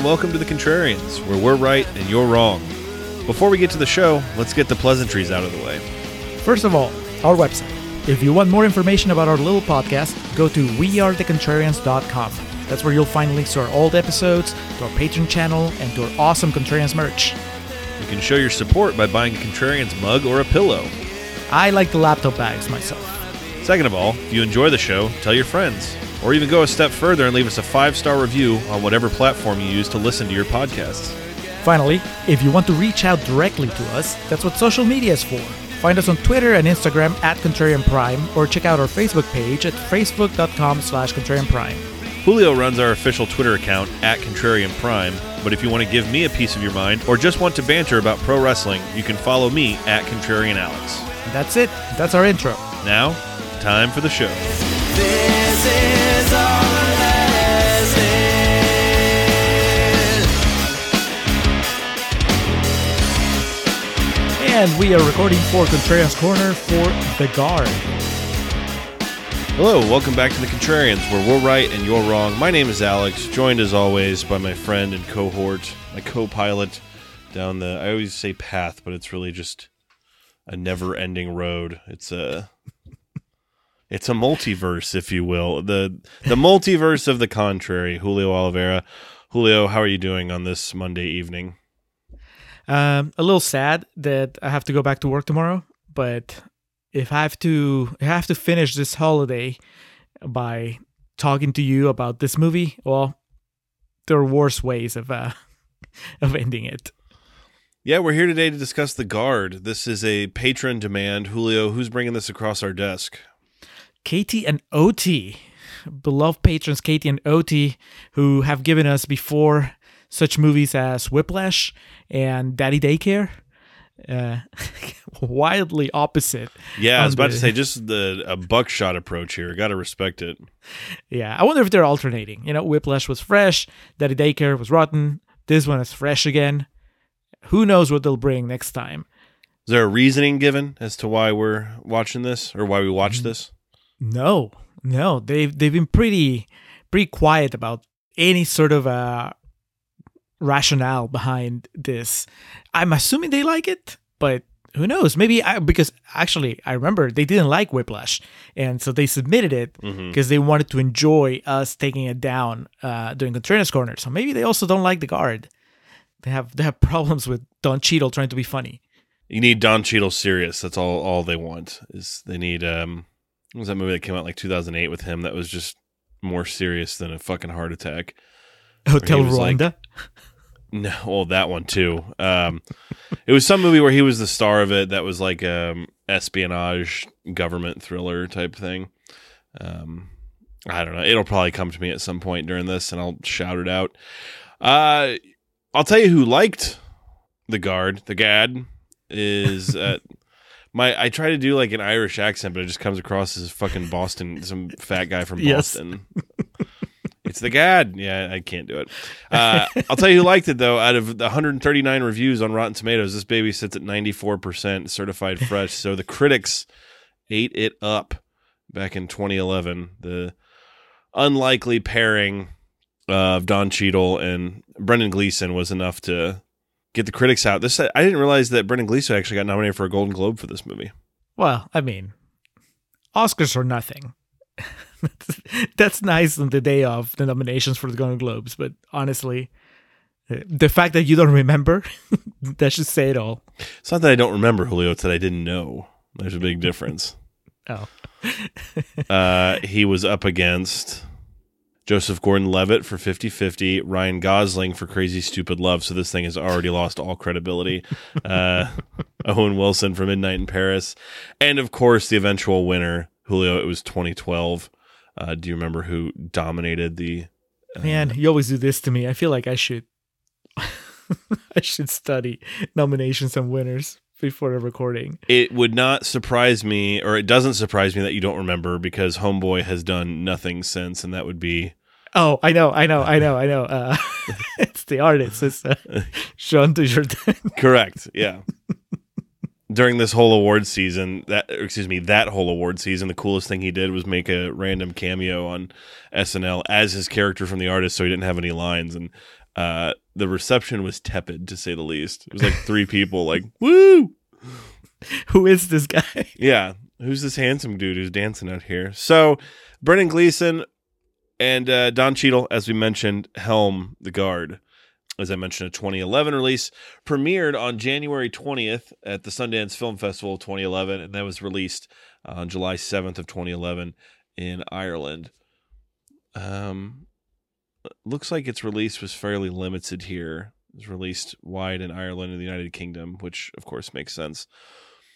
and welcome to The Contrarians, where we're right and you're wrong. Before we get to the show, let's get the pleasantries out of the way. First of all, our website. If you want more information about our little podcast, go to wearethecontrarians.com. That's where you'll find links to our old episodes, to our Patreon channel, and to our awesome Contrarians merch. You can show your support by buying a Contrarians mug or a pillow. I like the laptop bags myself. Second of all, if you enjoy the show, tell your friends. Or even go a step further and leave us a five star review on whatever platform you use to listen to your podcasts. Finally, if you want to reach out directly to us, that's what social media is for. Find us on Twitter and Instagram at Contrarian Prime, or check out our Facebook page at facebook.com slash Contrarian Prime. Julio runs our official Twitter account at Contrarian Prime, but if you want to give me a piece of your mind or just want to banter about pro wrestling, you can follow me at Contrarian Alex. That's it. That's our intro. Now, time for the show. And we are recording for Contrarian's Corner for The Guard. Hello, welcome back to the Contrarians, where we're right and you're wrong. My name is Alex, joined as always by my friend and cohort, my co-pilot down the. I always say path, but it's really just a never-ending road. It's a. It's a multiverse, if you will. the The multiverse of the contrary. Julio Oliveira. Julio, how are you doing on this Monday evening? Um, a little sad that I have to go back to work tomorrow, but if I have to, I have to finish this holiday by talking to you about this movie. Well, there are worse ways of uh, of ending it. Yeah, we're here today to discuss The Guard. This is a patron demand. Julio, who's bringing this across our desk? Katie and OT, beloved patrons Katie and OT, who have given us before such movies as Whiplash and Daddy Daycare. Uh, wildly opposite. Yeah, I was about the- to say just the a buckshot approach here. Got to respect it. Yeah, I wonder if they're alternating. You know, Whiplash was fresh, Daddy Daycare was rotten. This one is fresh again. Who knows what they'll bring next time? Is there a reasoning given as to why we're watching this or why we Mm-hmm. watch this? No, no, they've they've been pretty pretty quiet about any sort of uh, rationale behind this. I'm assuming they like it, but who knows? Maybe I, because actually I remember they didn't like Whiplash, and so they submitted it because they wanted to enjoy us taking it down uh, during Contrarian's Corner. So maybe they also don't like the guard. They have they have problems with Don Cheadle trying to be funny. You need Don Cheadle serious. That's all. All they want is they need. Um, was that movie that came out like 2008 with him? That was just more serious than a fucking heart attack. Hotel was like- Rwanda. No, well, that one too. Um, it was some movie where he was the star of it. That was like um espionage government thriller type thing. Um, I don't know. It'll probably come to me at some point during this, and I'll shout it out. Uh, I'll tell you who liked the guard. The gad is uh, my. I try to do like an Irish accent, but it just comes across as fucking Boston. Some fat guy from Yes. Boston. It's the Gad. Yeah, I can't do it. Uh, I'll tell you who liked it though. Out of the 139 reviews on Rotten Tomatoes, this baby sits at 94% certified fresh. so the critics ate it up back in 2011. The unlikely pairing of Don Cheadle and Brendan Gleeson was enough to get the critics out. This I didn't realize that Brendan Gleeson actually got nominated for a Golden Globe for this movie. Well, I mean, Oscars are nothing. That's nice on the day of the nominations for the Golden Globes, but honestly, uh, the fact that you don't remember, that should say it all. It's not that I don't remember Julio; it's that I didn't know. There's a big difference. Oh, Uh, he was up against Joseph Gordon Levitt for 50 50, Ryan Gosling for Crazy Stupid Love. So this thing has already lost all credibility. Uh, Owen Wilson for Midnight in Paris. And of course, the eventual winner, Julio, it was 2012. Uh, do you remember who dominated the. man, you always do this to me. I feel like I should, I should study nominations and winners before the recording. It would not surprise me, or it doesn't surprise me that you don't remember because Homeboy has done nothing since, and that would be Oh, I know, I know, I know, I know. Uh, it's the artist. It's uh, Jean Dujardin. Correct. Yeah. During this whole award season, that excuse me, that whole award season, the coolest thing he did was make a random cameo on SNL as his character from the artist, so he didn't have any lines. And uh, the reception was tepid to say the least. It was like three people, like woo, Who is this guy? yeah. Who's this handsome dude who's dancing out here? So, Brendan Gleeson and uh, Don Cheadle, as we mentioned, helm the guard. As I mentioned, a 2011 release premiered on January 20th at the Sundance Film Festival of 2011, and that was released on July 7th of 2011 in Ireland. Um, looks like its release was fairly limited here. It was released wide in Ireland and the United Kingdom, which of course makes sense.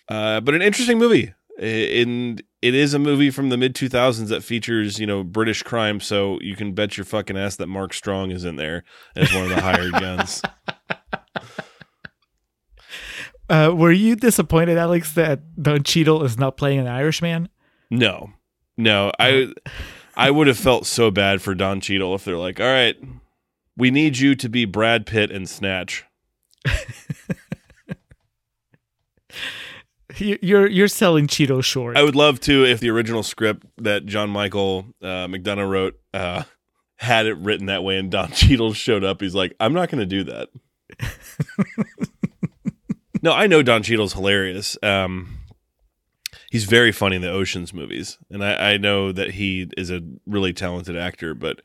Uh, but an interesting movie. In it is a movie from the mid 2000s that features you know British crime, so you can bet your fucking ass that Mark Strong is in there as one of the hired guns. Uh, were you disappointed, Alex, that Don Cheadle is not playing an Irishman? No, no, I I would have felt so bad for Don Cheadle if they're like, all right, we need you to be Brad Pitt and Snatch. You- You're you're selling Cheadle short. I would love to if the original script that John Michael uh, McDonagh wrote uh, had it written that way, and Don Cheadle showed up. He's like, "I'm not going to do that." no, I know Don Cheadle's hilarious. Um, he's very funny in the Ocean's movies, and I, I know that he is a really talented actor. But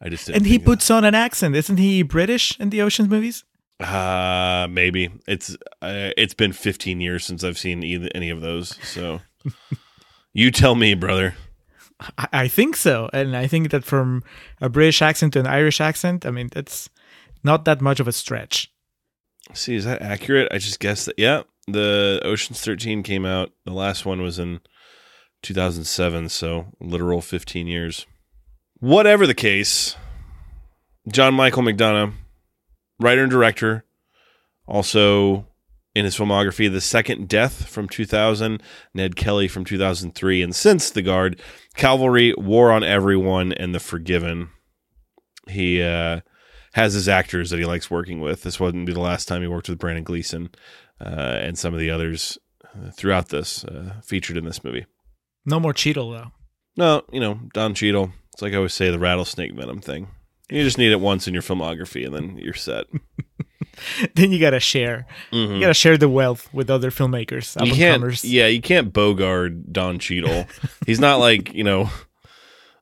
I just didn't and he puts on an accent. Isn't he British in the Ocean's movies? Uh maybe it's uh, it's been 15 years since I've seen either, any of those. So you tell me, brother. I, I think so. And I think that from a British accent to an Irish accent, I mean, that's not that much of a stretch. See, is that accurate? I just guessed that. Yeah, the Ocean's 13 came out. The last one was in 2007, so literal 15 years. Whatever the case, John Michael McDonagh, writer and director, also in his filmography, The Second Death from 2000, Ned Kelly from 2003, and since The Guard, Calvary, War on Everyone, and The Forgiven. He uh, has his actors that he likes working with. This wouldn't be the last time he worked with Brendan Gleeson uh, and some of the others uh, throughout this uh, featured in this movie. No more Cheadle, though. No, you know, Don Cheadle. It's like I always say, the rattlesnake venom thing. You just need it once in your filmography, and then you're set. then you gotta share. You gotta share the wealth with other filmmakers, Mm-hmm. you can't, yeah, you can't bogard Don Cheadle. He's not like you know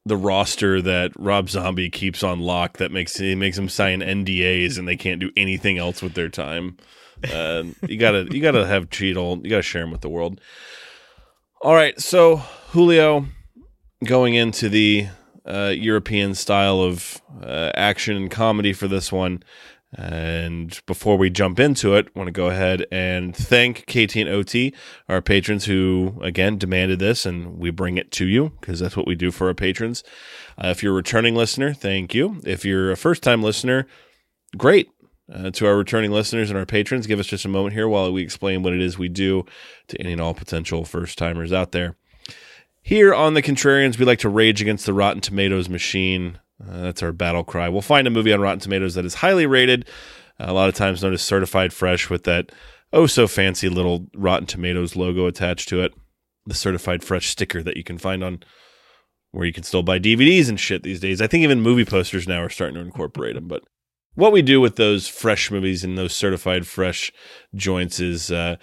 the roster that Rob Zombie keeps on lock that makes he makes them sign NDAs and they can't do anything else with their time. Uh, you gotta you gotta have Cheadle. You gotta share him with the world. All right, so Julio going into the uh, European style of uh, action and comedy for this one. And before we jump into it, I want to go ahead and thank KT and OT, our patrons who, again, demanded this, and we bring it to you because that's what we do for our patrons. Uh, if you're a returning listener, thank you. If you're a first time listener, great. Uh, to our returning listeners and our patrons, give us just a moment here while we explain what it is we do to any and all potential first timers out there. Here on the Contrarians, we like to rage against the Rotten Tomatoes machine. Uh, that's our battle cry. We'll find a movie on Rotten Tomatoes that is highly rated, a lot of times known as certified fresh, with that oh so fancy little Rotten Tomatoes logo attached to it. The certified fresh sticker that you can find on where you can still buy DVDs and shit these days. I think even movie posters now are starting to incorporate them. But what we do with those fresh movies and those certified fresh joints is uh,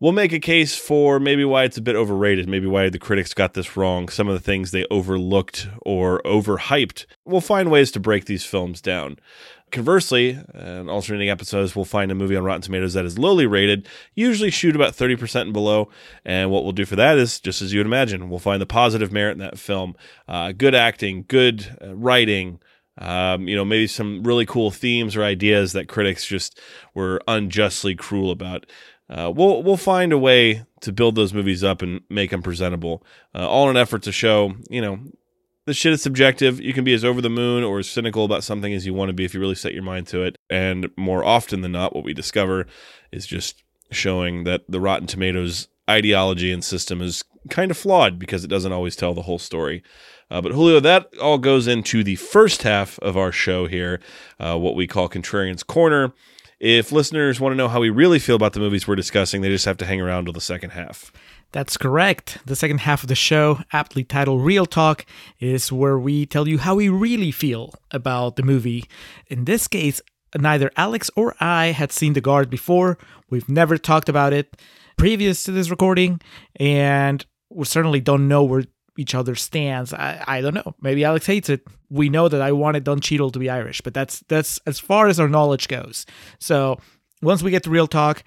we'll make a case for maybe why it's a bit overrated, maybe why the critics got this wrong, some of the things they overlooked or overhyped. We'll find ways to break these films down. Conversely, in alternating episodes, we'll find a movie on Rotten Tomatoes that is lowly rated, usually shoot about 30% and below. And what we'll do for that is, just as you would imagine, we'll find the positive merit in that film. Uh, good acting, good uh, writing, um, you know, maybe some really cool themes or ideas that critics just were unjustly cruel about. Uh, we'll we'll find a way to build those movies up and make them presentable, uh, all in an effort to show, you know, this shit is subjective. You can be as over the moon or as cynical about something as you want to be if you really set your mind to it. And more often than not, what we discover is just showing that the Rotten Tomatoes ideology and system is kind of flawed because it doesn't always tell the whole story. Uh, but Julio, that all goes into the first half of our show here, uh, what we call Contrarian's Corner. If listeners want to know how we really feel about the movies we're discussing, they just have to hang around till the second half. That's correct. The second half of the show, aptly titled Real Talk, is where we tell you how we really feel about the movie. In this case, neither Alex or I had seen The Guard before. We've never talked about it previous to this recording, and we certainly don't know where each other stands. I, I don't know. Maybe Alex hates it. We know that I wanted Don Cheadle to be Irish, but that's that's as far as our knowledge goes. So once we get to real talk,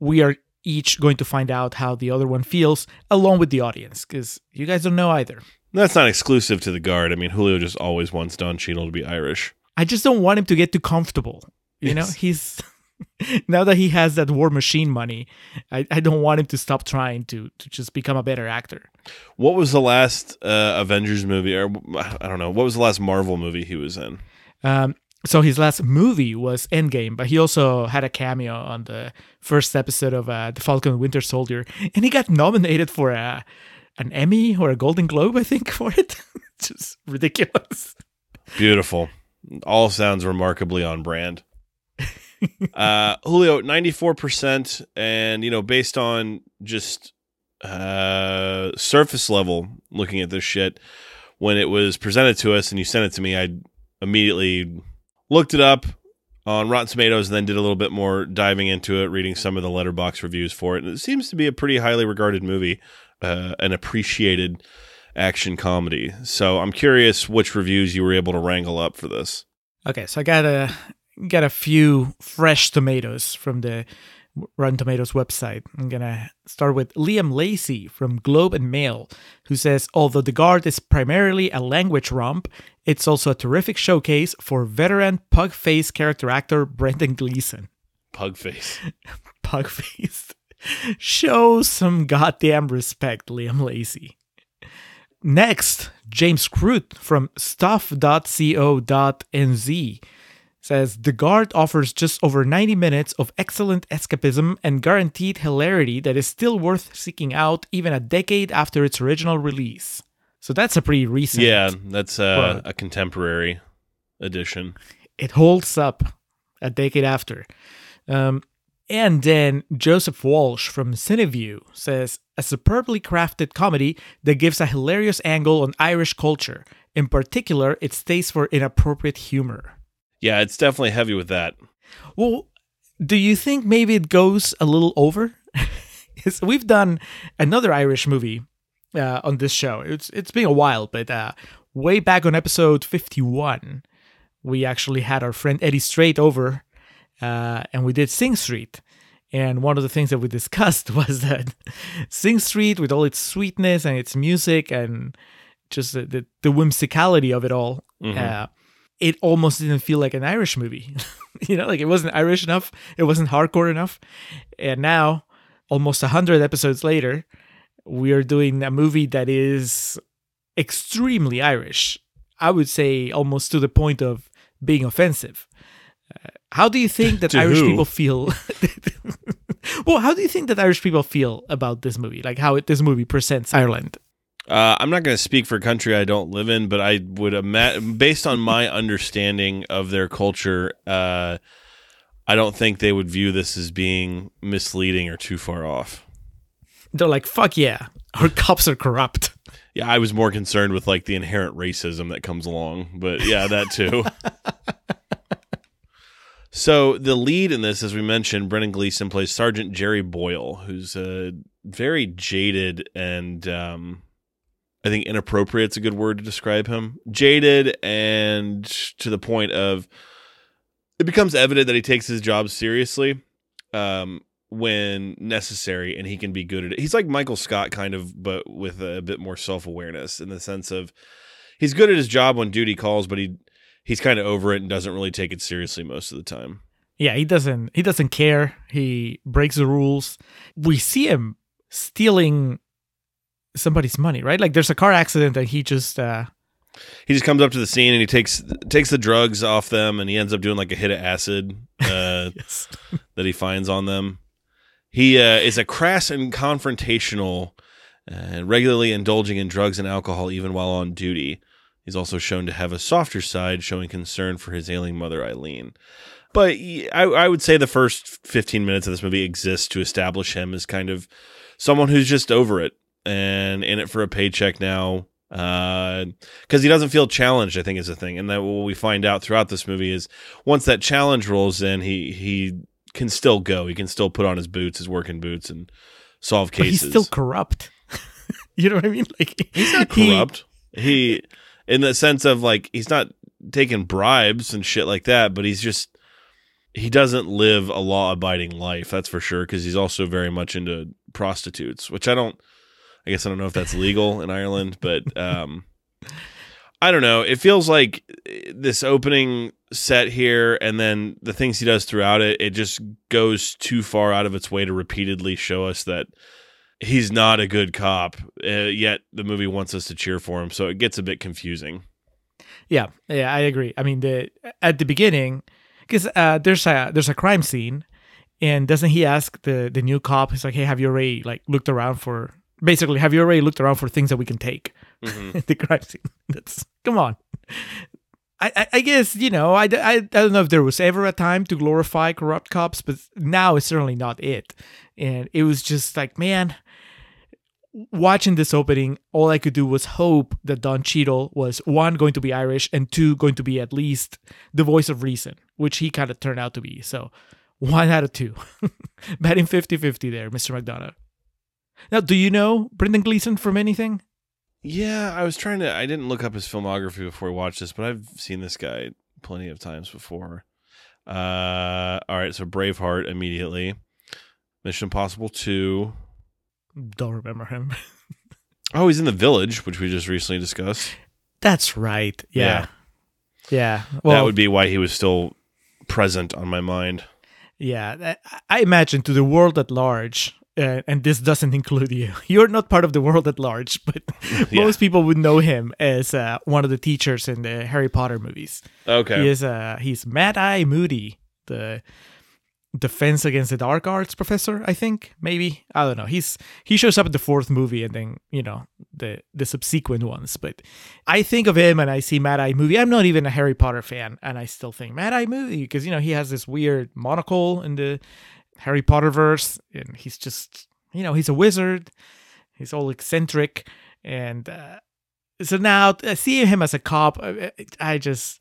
we are each going to find out how the other one feels along with the audience because you guys don't know either. That's not exclusive to the guard. I mean, Julio just always wants Don Cheadle to be Irish. I just don't want him to get too comfortable. You know, he's now that he has that war machine money, I, I don't want him to stop trying to to just become a better actor. What was the last uh, Avengers movie, or I don't know, what was the last Marvel movie he was in? Um, so his last movie was Endgame, but he also had a cameo on the first episode of uh, The Falcon and Winter Soldier, and he got nominated for a an Emmy or a Golden Globe, I think, for it. just ridiculous. Beautiful. All sounds remarkably on brand. uh, Julio, 94%. And, you know, based on just uh, surface level looking at this shit, when it was presented to us and you sent it to me, I immediately looked it up on Rotten Tomatoes and then did a little bit more diving into it, reading some of the Letterboxd reviews for it. And it seems to be a pretty highly regarded movie, uh, an appreciated action comedy. So I'm curious which reviews you were able to wrangle up for this. Okay, so I got a got a few fresh tomatoes from the Rotten Tomatoes website. I'm gonna start with Liam Lacey from Globe and Mail, who says, although The Guard is primarily a language romp, it's also a terrific showcase for veteran pug face character actor Brendan Gleeson. Pug face. Pug face. Show some goddamn respect, Liam Lacey. Next, James Croot from stuff.co.nz says The Guard offers just over 90 minutes of excellent escapism and guaranteed hilarity that is still worth seeking out even a decade after its original release. So that's a pretty recent. Yeah, that's uh, a contemporary edition. it holds up a decade after. Um, and then Joseph Walsh from CineVue says a superbly crafted comedy that gives a hilarious angle on Irish culture. In particular, its taste for inappropriate humor. Yeah, it's definitely heavy with that. Well, do you think maybe it goes a little over? We've done another Irish movie uh, on this show. It's it's been a while, but uh, way back on episode fifty-one, we actually had our friend Eddie Straight over, uh, and we did Sing Street. And one of the things that we discussed was that Sing Street, with all its sweetness and its music and just the, the, the whimsicality of it all, Mhm. It almost didn't feel like an Irish movie. you know, like it wasn't Irish enough, it wasn't hardcore enough. And now, almost a hundred episodes later, we are doing a movie that is extremely Irish. I would say almost to the point of being offensive. Uh, how do you think that Irish who? people feel? well, how do you think that Irish people feel about this movie? Like how it, this movie presents Ireland? Uh, I'm not going to speak for a country I don't live in, but I would imagine, based on my understanding of their culture, uh, I don't think they would view this as being misleading or too far off. They're like, "Fuck yeah, our cops are corrupt." Yeah, I was more concerned with like the inherent racism that comes along, but yeah, that too. so the lead in this, as we mentioned, Brendan Gleeson plays Sergeant Gerry Boyle, who's uh, very jaded and um, I think inappropriate's a good word to describe him. Jaded and to the point of it becomes evident that he takes his job seriously. Um, when necessary and he can be good at it. He's like Michael Scott kind of but with a bit more self-awareness in the sense of he's good at his job when duty calls but he he's kind of over it and doesn't really take it seriously most of the time. Yeah, he doesn't he doesn't care. He breaks the rules. We see him stealing somebody's money, right? Like there's a car accident and he just uh He just comes up to the scene and he takes takes the drugs off them and he ends up doing like a hit of acid uh, yes. that he finds on them. He uh, is a crass and confrontational and regularly indulging in drugs and alcohol even while on duty. He's also shown to have a softer side, showing concern for his ailing mother, Eileen. but I, I would say the first 15 minutes of this movie exists to establish him as kind of someone who's just over it and in it for a paycheck now uh, because he doesn't feel challenged i think is the thing and that what we find out throughout this movie is once that challenge rolls in he he can still go he can still put on his boots his working boots and solve But cases he's still corrupt. you know what I mean? Like he's not he- corrupt. He, in the sense of like, he's not taking bribes and shit like that, but he's just, he doesn't live a law abiding life. That's for sure. Cause he's also very much into prostitutes, which I don't, I guess I don't know if that's legal in Ireland, but, um, I don't know. It feels like eh, this opening set here and then the things he does throughout it, it just goes too far out of its way to repeatedly show us that he's not a good cop, uh, yet the movie wants us to cheer for him. So it gets a bit confusing. Yeah, yeah, I agree. I mean, the at the beginning, because uh, there's a there's a crime scene, and doesn't he ask the the new cop? He's like, "Hey, have you already like looked around for basically have you already looked around for things that we can take?" Mm-hmm. the crime scene. That's come on. I, I, I guess you know I, I, I don't know if there was ever a time to glorify corrupt cops, but now it's certainly not it. And it was just like, man, watching this opening, all I could do was hope that Don Cheadle was one going to be Irish and two going to be at least the voice of reason, which he kind of turned out to be. So one out of two, betting 50-50 there, Mr. McDonagh. Now, do you know Brendan Gleeson from anything? Yeah, I was trying to. I didn't look up his filmography before I watched this, but I've seen this guy plenty of times before. Uh, all right, so Braveheart immediately, Mission Impossible two. Don't remember him. Oh, he's in the Village, which we just recently discussed. That's right. Yeah. Yeah. Well, that would be why he was still present on my mind. Yeah, I imagine to the world at large, uh, and this doesn't include you. You're not part of the world at large, but Yeah. most people would know him as uh, one of the teachers in the Harry Potter movies. Okay, He is uh, he's Mad Eye Moody, the defense against the dark arts professor. I think maybe I don't know. He's he shows up in the fourth movie and then you know the the subsequent ones. But I think of him and I see Mad Eye Moody. I'm not even a Harry Potter fan, and I still think Mad Eye Moody because you know he has this weird monocle in the Harry Potter verse, and he's just you know he's a wizard. He's all eccentric, and uh, so now uh, seeing him as a cop, I, I just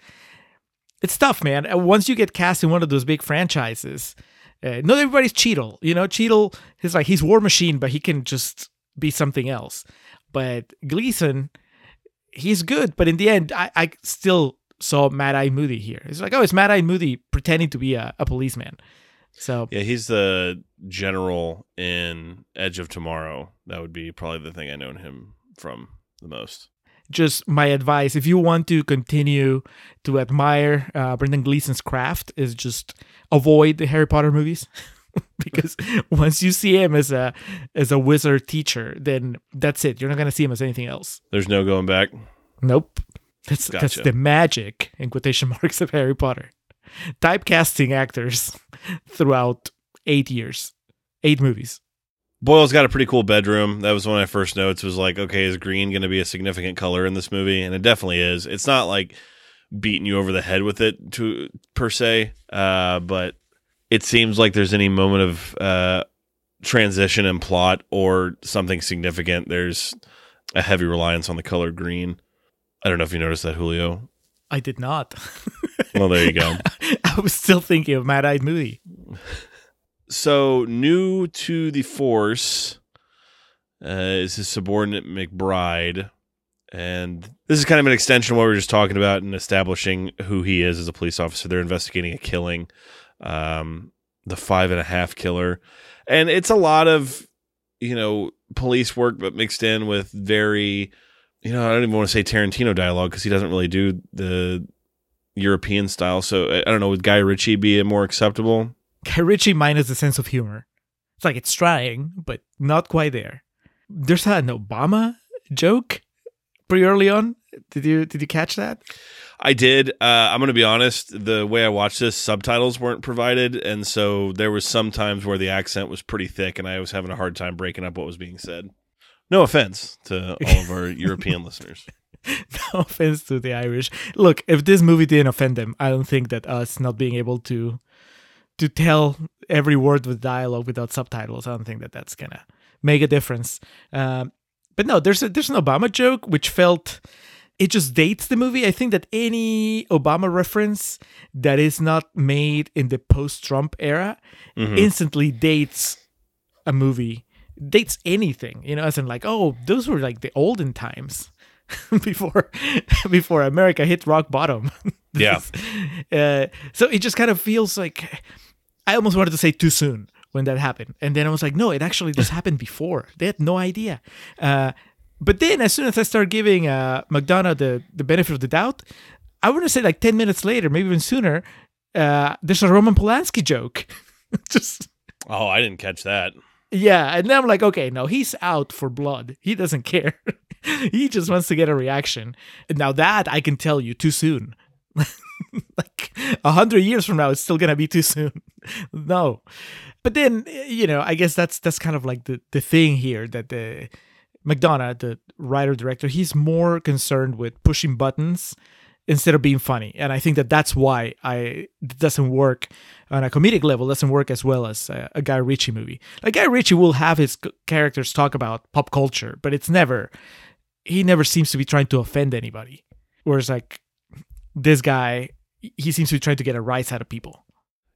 it's tough, man. Uh, Once you get cast in one of those big franchises, uh, not everybody's Cheadle. You know, Cheadle is like he's War Machine, but he can just be something else. But Gleeson, he's good, but in the end, I, I still saw Mad Eye Moody here. It's like, oh, it's Mad Eye Moody pretending to be a, a policeman. So yeah, he's the general in Edge of Tomorrow. That would be probably the thing I know him from the most. just my advice if you want to continue to admire uh, Brendan Gleeson's craft is just avoid the Harry Potter movies. Because once you see him as a as a wizard teacher then that's it. You're not going to see him as anything else. There's no going back. nope. That's that's the magic in quotation marks of Harry Potter. Typecasting actors throughout 8 years 8 movies Boyle's got a pretty cool bedroom. That was one of my first notes. Was like, okay, is green going to be a significant color in this movie? And it definitely is. It's not like beating you over the head with it to per se, uh, but it seems like there's any moment of uh, transition in plot or something significant. There's a heavy reliance on the color green. I don't know if you noticed that, Julio. I did not Well, there you go. I was still thinking of Mad Eyed Moody so new to the force uh, is his subordinate McBride, and this is kind of an extension of what we were just talking about in establishing who he is as a police officer. They're investigating a killing, um, the five and a half killer, and it's a lot of you know police work, but mixed in with very, you know, I don't even want to say Tarantino dialogue because he doesn't really do the European style. So I don't know, would Guy Ritchie be more acceptable? Guy Ritchie minus the sense of humor. It's like it's trying, but not quite there. There's an Obama joke pretty early on. Did you did you catch that? I did. Uh, I'm going to be honest. The way I watched this, subtitles weren't provided, and so there was some times where the accent was pretty thick, and I was having a hard time breaking up what was being said. No offense to all of our European listeners. no offense to the Irish. Look, if this movie didn't offend them, I don't think that us not being able to to tell every word with dialogue without subtitles, I don't think that that's gonna make a difference. Um, but no, there's a, there's an Obama joke which felt it just dates the movie. I think that any Obama reference that is not made in the post-Trump era instantly dates a movie, dates anything. You know, as in like, oh, those were like the olden times before before America hit rock bottom. Yeah. is- uh, so it just kind of feels like I almost wanted to say too soon when that happened, and then I was like, no, it actually this happened before. They had no idea. Uh, but then as soon as I start giving uh, McDonagh the the benefit of the doubt, I want to say like ten minutes later, maybe even sooner, uh, there's a Roman Polanski joke. just Oh, I didn't catch that. yeah, and then I'm like, okay, no, he's out for blood. He doesn't care. he just wants to get a reaction. Now that I can tell you too soon. like a hundred years from now, it's still gonna be too soon. no, but then you know, I guess that's that's kind of like the the thing here that the McDonagh, the writer director, he's more concerned with pushing buttons instead of being funny, and I think that that's why I doesn't work on a comedic level. Doesn't work as well as a, a Guy Ritchie movie. Like Guy Ritchie will have his characters talk about pop culture, but it's never he never seems to be trying to offend anybody. Whereas like this guy, he seems to be trying to get a rise out of people.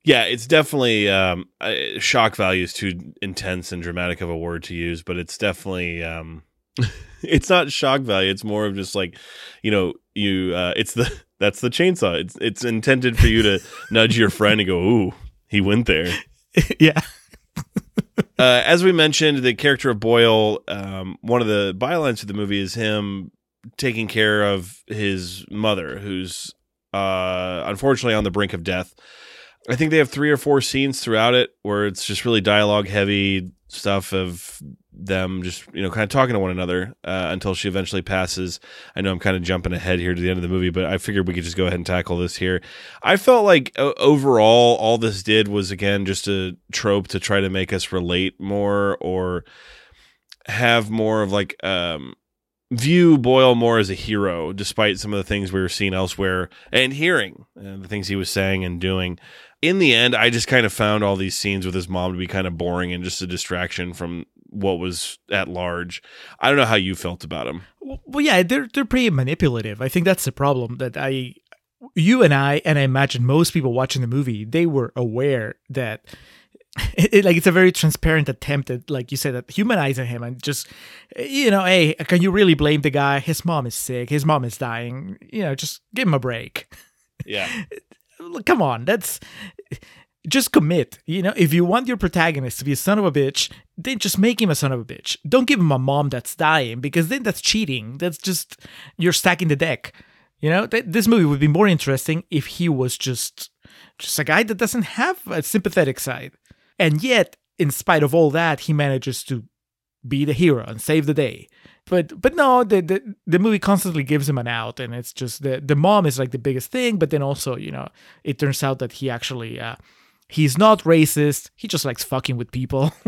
Yeah, it's definitely um, uh, shock value is too intense and dramatic of a word to use, but it's definitely um, it's not shock value. It's more of just like you know you uh, it's the that's the chainsaw. It's it's intended for you to nudge your friend and go, ooh, he went there. yeah. Uh, as we mentioned, the character of Boyle, um, one of the bylines of the movie is him taking care of his mother, who's uh, unfortunately on the brink of death. I think they have three or four scenes throughout it where it's just really dialogue heavy stuff of them just you know kind of talking to one another uh, until she eventually passes. I know I'm kind of jumping ahead here to the end of the movie, but I figured we could just go ahead and tackle this here. I felt like o- overall all this did was again just a trope to try to make us relate more or have more of like um view Boyle more as a hero, despite some of the things we were seeing elsewhere and hearing uh, the things he was saying and doing. In the end, I just kind of found all these scenes with his mom to be kind of boring and just a distraction from what was at large. I don't know how you felt about him. Well, yeah, they're they're pretty manipulative. I think that's the problem that I, you and I, and I imagine most people watching the movie, they were aware that. It, it- like it's a very transparent attempt at like you said at humanizing him and just you know hey can you really blame the guy his mom is sick his mom is dying you know just give him a break Yeah. Come on that's just commit you know? If you want your protagonist to be a son of a bitch then just make him a son of a bitch. Don't give him a mom that's dying because then that's cheating. That's just you're stacking the deck you know? Th- this movie would be more interesting if he was just just a guy that doesn't have a sympathetic side. And yet in spite of all that he manages to be the hero and save the day. But but no the, the the movie constantly gives him an out and it's just the the mom is like the biggest thing but then also you know it turns out that he actually uh he's not racist. He just likes fucking with people.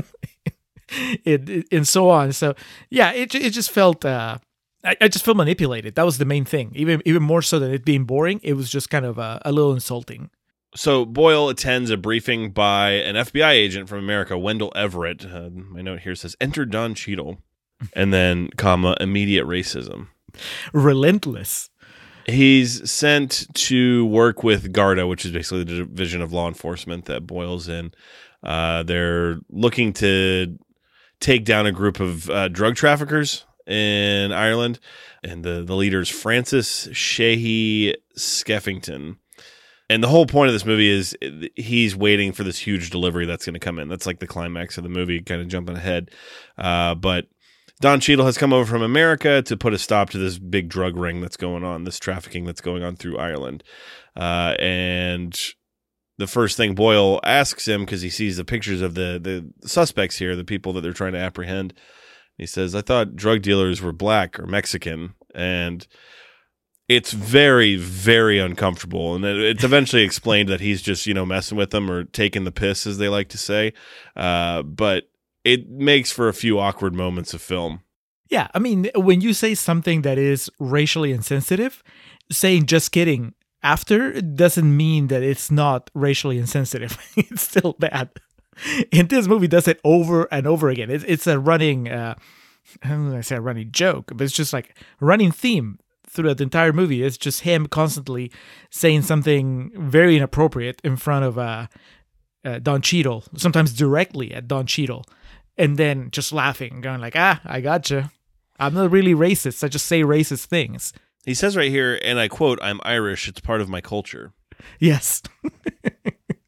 It, it- and so on. So yeah it, it just felt uh I, I just felt manipulated. That was the main thing. Even even more so than it being boring it was just kind of uh, a little insulting. So Boyle attends a briefing by an FBI agent from America, Wendell Everett. Uh, my note here says, "Enter Don Cheadle," and then comma immediate racism. relentless He's sent to work with Garda, which is basically the division of law enforcement that Boyle's in. Uh, they're looking to take down a group of uh, drug traffickers in Ireland, and the the leader is Francis Sheehy Skeffington. And the whole point of this movie is uh, he's waiting for this huge delivery that's going to come in. That's like the climax of the movie, kind of jumping ahead. Uh, but Don Cheadle has come over from America to put a stop to this big drug ring that's going on, this trafficking that's going on through Ireland. Uh, and the first thing Boyle asks him, because he sees the pictures of the, the suspects here, the people that they're trying to apprehend, he says, I thought drug dealers were black or Mexican. And it's very, very uncomfortable. And it's eventually explained that he's just, you know, messing with them or taking the piss, as they like to say. Uh, but it makes for a few awkward moments of film. Yeah, I mean, when you say something that is racially insensitive, saying just kidding after doesn't mean that it's not racially insensitive. it's still bad. And this movie does it over and over again. It's, it's a running, uh, I don't say a running joke, but it's just like a running theme throughout the entire movie. It's just him constantly saying something very inappropriate in front of uh, uh, Don Cheadle, sometimes directly at Don Cheadle, and then just laughing, going like, "Ah, I gotcha. I'm not really racist. I just say racist things." He says right here, and I quote, I'm Irish. It's part of my culture. Yes.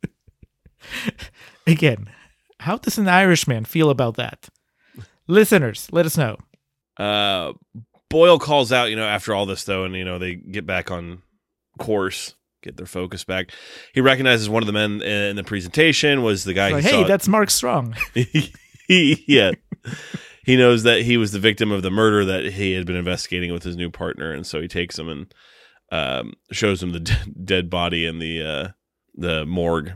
Again, how does an Irishman feel about that? Listeners, let us know. Uh, Boyle calls out, you know, after all this, though, and, you know, they get back on course, get their focus back. He recognizes one of the men in the presentation was the guy Like, he hey, that's Mark Strong. he, yeah. He knows that he was the victim of the murder that he had been investigating with his new partner, and so he takes him and um, shows him the d- dead body in the uh, the morgue.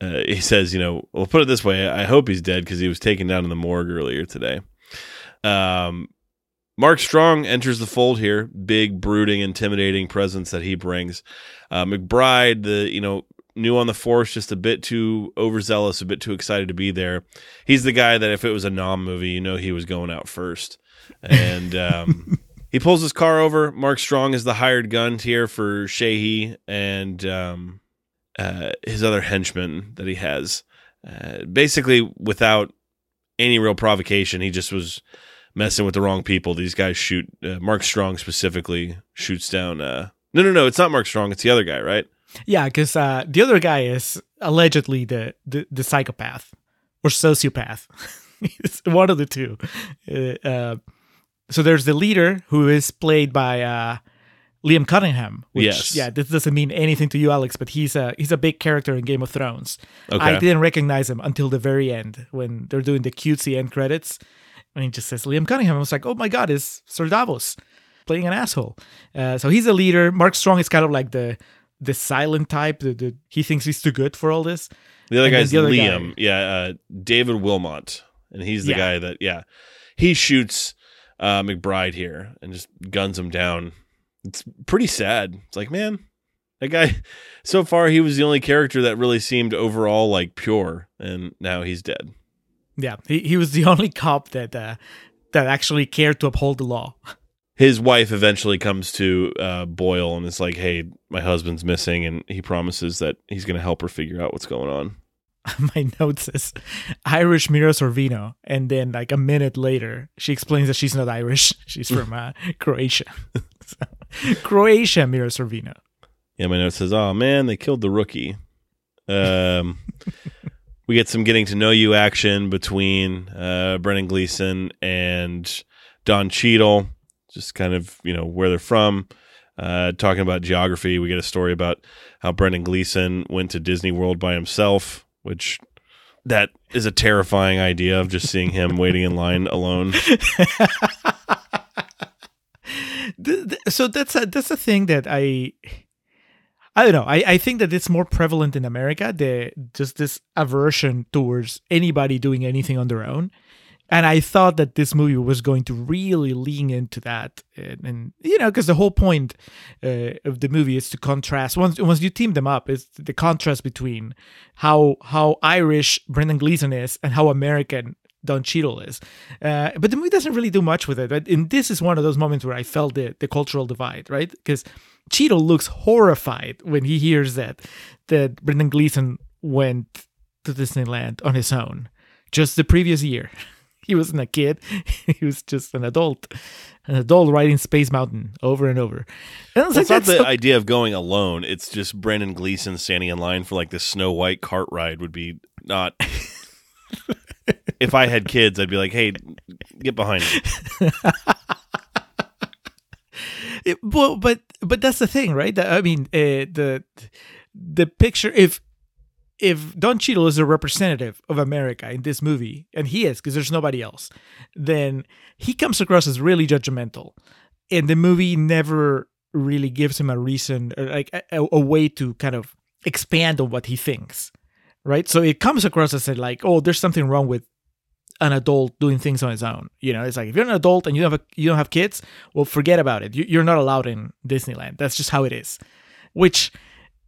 Uh, he says, "You know, we'll put it this way: I hope he's dead because he was taken down in the morgue earlier today." Um, Mark Strong enters the fold here. Big, brooding, intimidating presence that he brings. Uh, McBride, the you know new on the force, just a bit too overzealous, a bit too excited to be there. He's the guy that if it was a Nom movie, you know he was going out first. And um, he pulls his car over. Mark Strong is the hired gun here for Sheehy and um, uh, his other henchman that he has. Uh, basically, without any real provocation, he just was messing with the wrong people. These guys shoot. Uh, Mark Strong specifically shoots down. Uh, no, no, no. It's not Mark Strong. It's the other guy, right? Yeah, because uh, the other guy is allegedly the, the, the psychopath or sociopath. it's one of the two. Uh, uh, so there's the leader who is played by uh, Liam Cunningham. Which, Yes. Yeah, this doesn't mean anything to you, Alex, but he's a he's a big character in Game of Thrones. Okay. I didn't recognize him until the very end when they're doing the cutesy end credits. And he just says Liam Cunningham. I was like, oh my god, it's Ser Davos playing an asshole. Uh, so he's a leader. Mark Strong is kind of like the the silent type. The, the he thinks he's too good for all this. The other And guy's the other Liam. guy- Yeah, uh, David Wilmot, and he's the Yeah. guy that yeah he shoots uh, McBride here and just guns him down. It's pretty sad. It's like man, that guy. So far, he was the only character that really seemed overall like pure, and now he's dead. Yeah, he, he was the only cop that uh, that actually cared to uphold the law. His wife eventually comes to uh, Boyle and is like, "Hey, my husband's missing," and he promises that he's going to help her figure out what's going on. My notes says Irish Mira Sorvino, and then like a minute later, she explains that she's not Irish; she's from uh, Croatia. so, Croatia Mira Sorvino. Yeah, my note says, "Oh man, they killed the rookie." Um, we get some getting to know you action between uh, Brendan Gleeson and Don Cheadle, just kind of you know where they're from. Uh, talking about geography, we get a story about how Brendan Gleeson went to Disney World by himself, which that is a terrifying idea of just seeing him waiting in line alone. So that's a that's a thing that I I don't know. I, I think that it's more prevalent in America, the just this aversion towards anybody doing anything on their own. And I thought that this movie was going to really lean into that, and, and you know, because the whole point uh, of the movie is to contrast. Once once you team them up, it's the contrast between how how Irish Brendan Gleeson is and how American Don Cheadle is. Uh, but the movie doesn't really do much with it. But and this is one of those moments where I felt the, the cultural divide, right? Because Cheadle looks horrified when he hears that that Brendan Gleeson went to Disneyland on his own just the previous year. He wasn't a kid; he was just an adult, an adult riding Space Mountain over and over. And I was Well, it's not the so- idea of going alone. It's just Brendan Gleeson standing in line for like the Snow White cart ride would be not. if I had kids, I'd be like, "Hey, get behind me." It- well, but but that's the thing, right? That- I mean, uh, the the picture if if Don Cheadle is a representative of America in this movie, and he is because there's nobody else, then he comes across as really judgmental, and the movie never really gives him a reason, or like a, a way to kind of expand on what he thinks, right? So it comes across as like, oh, there's something wrong with an adult doing things on his own. You know, it's like if you're an adult and you have a you don't have kids, well, forget about it. You, you're not allowed in Disneyland. That's just how it is. Which,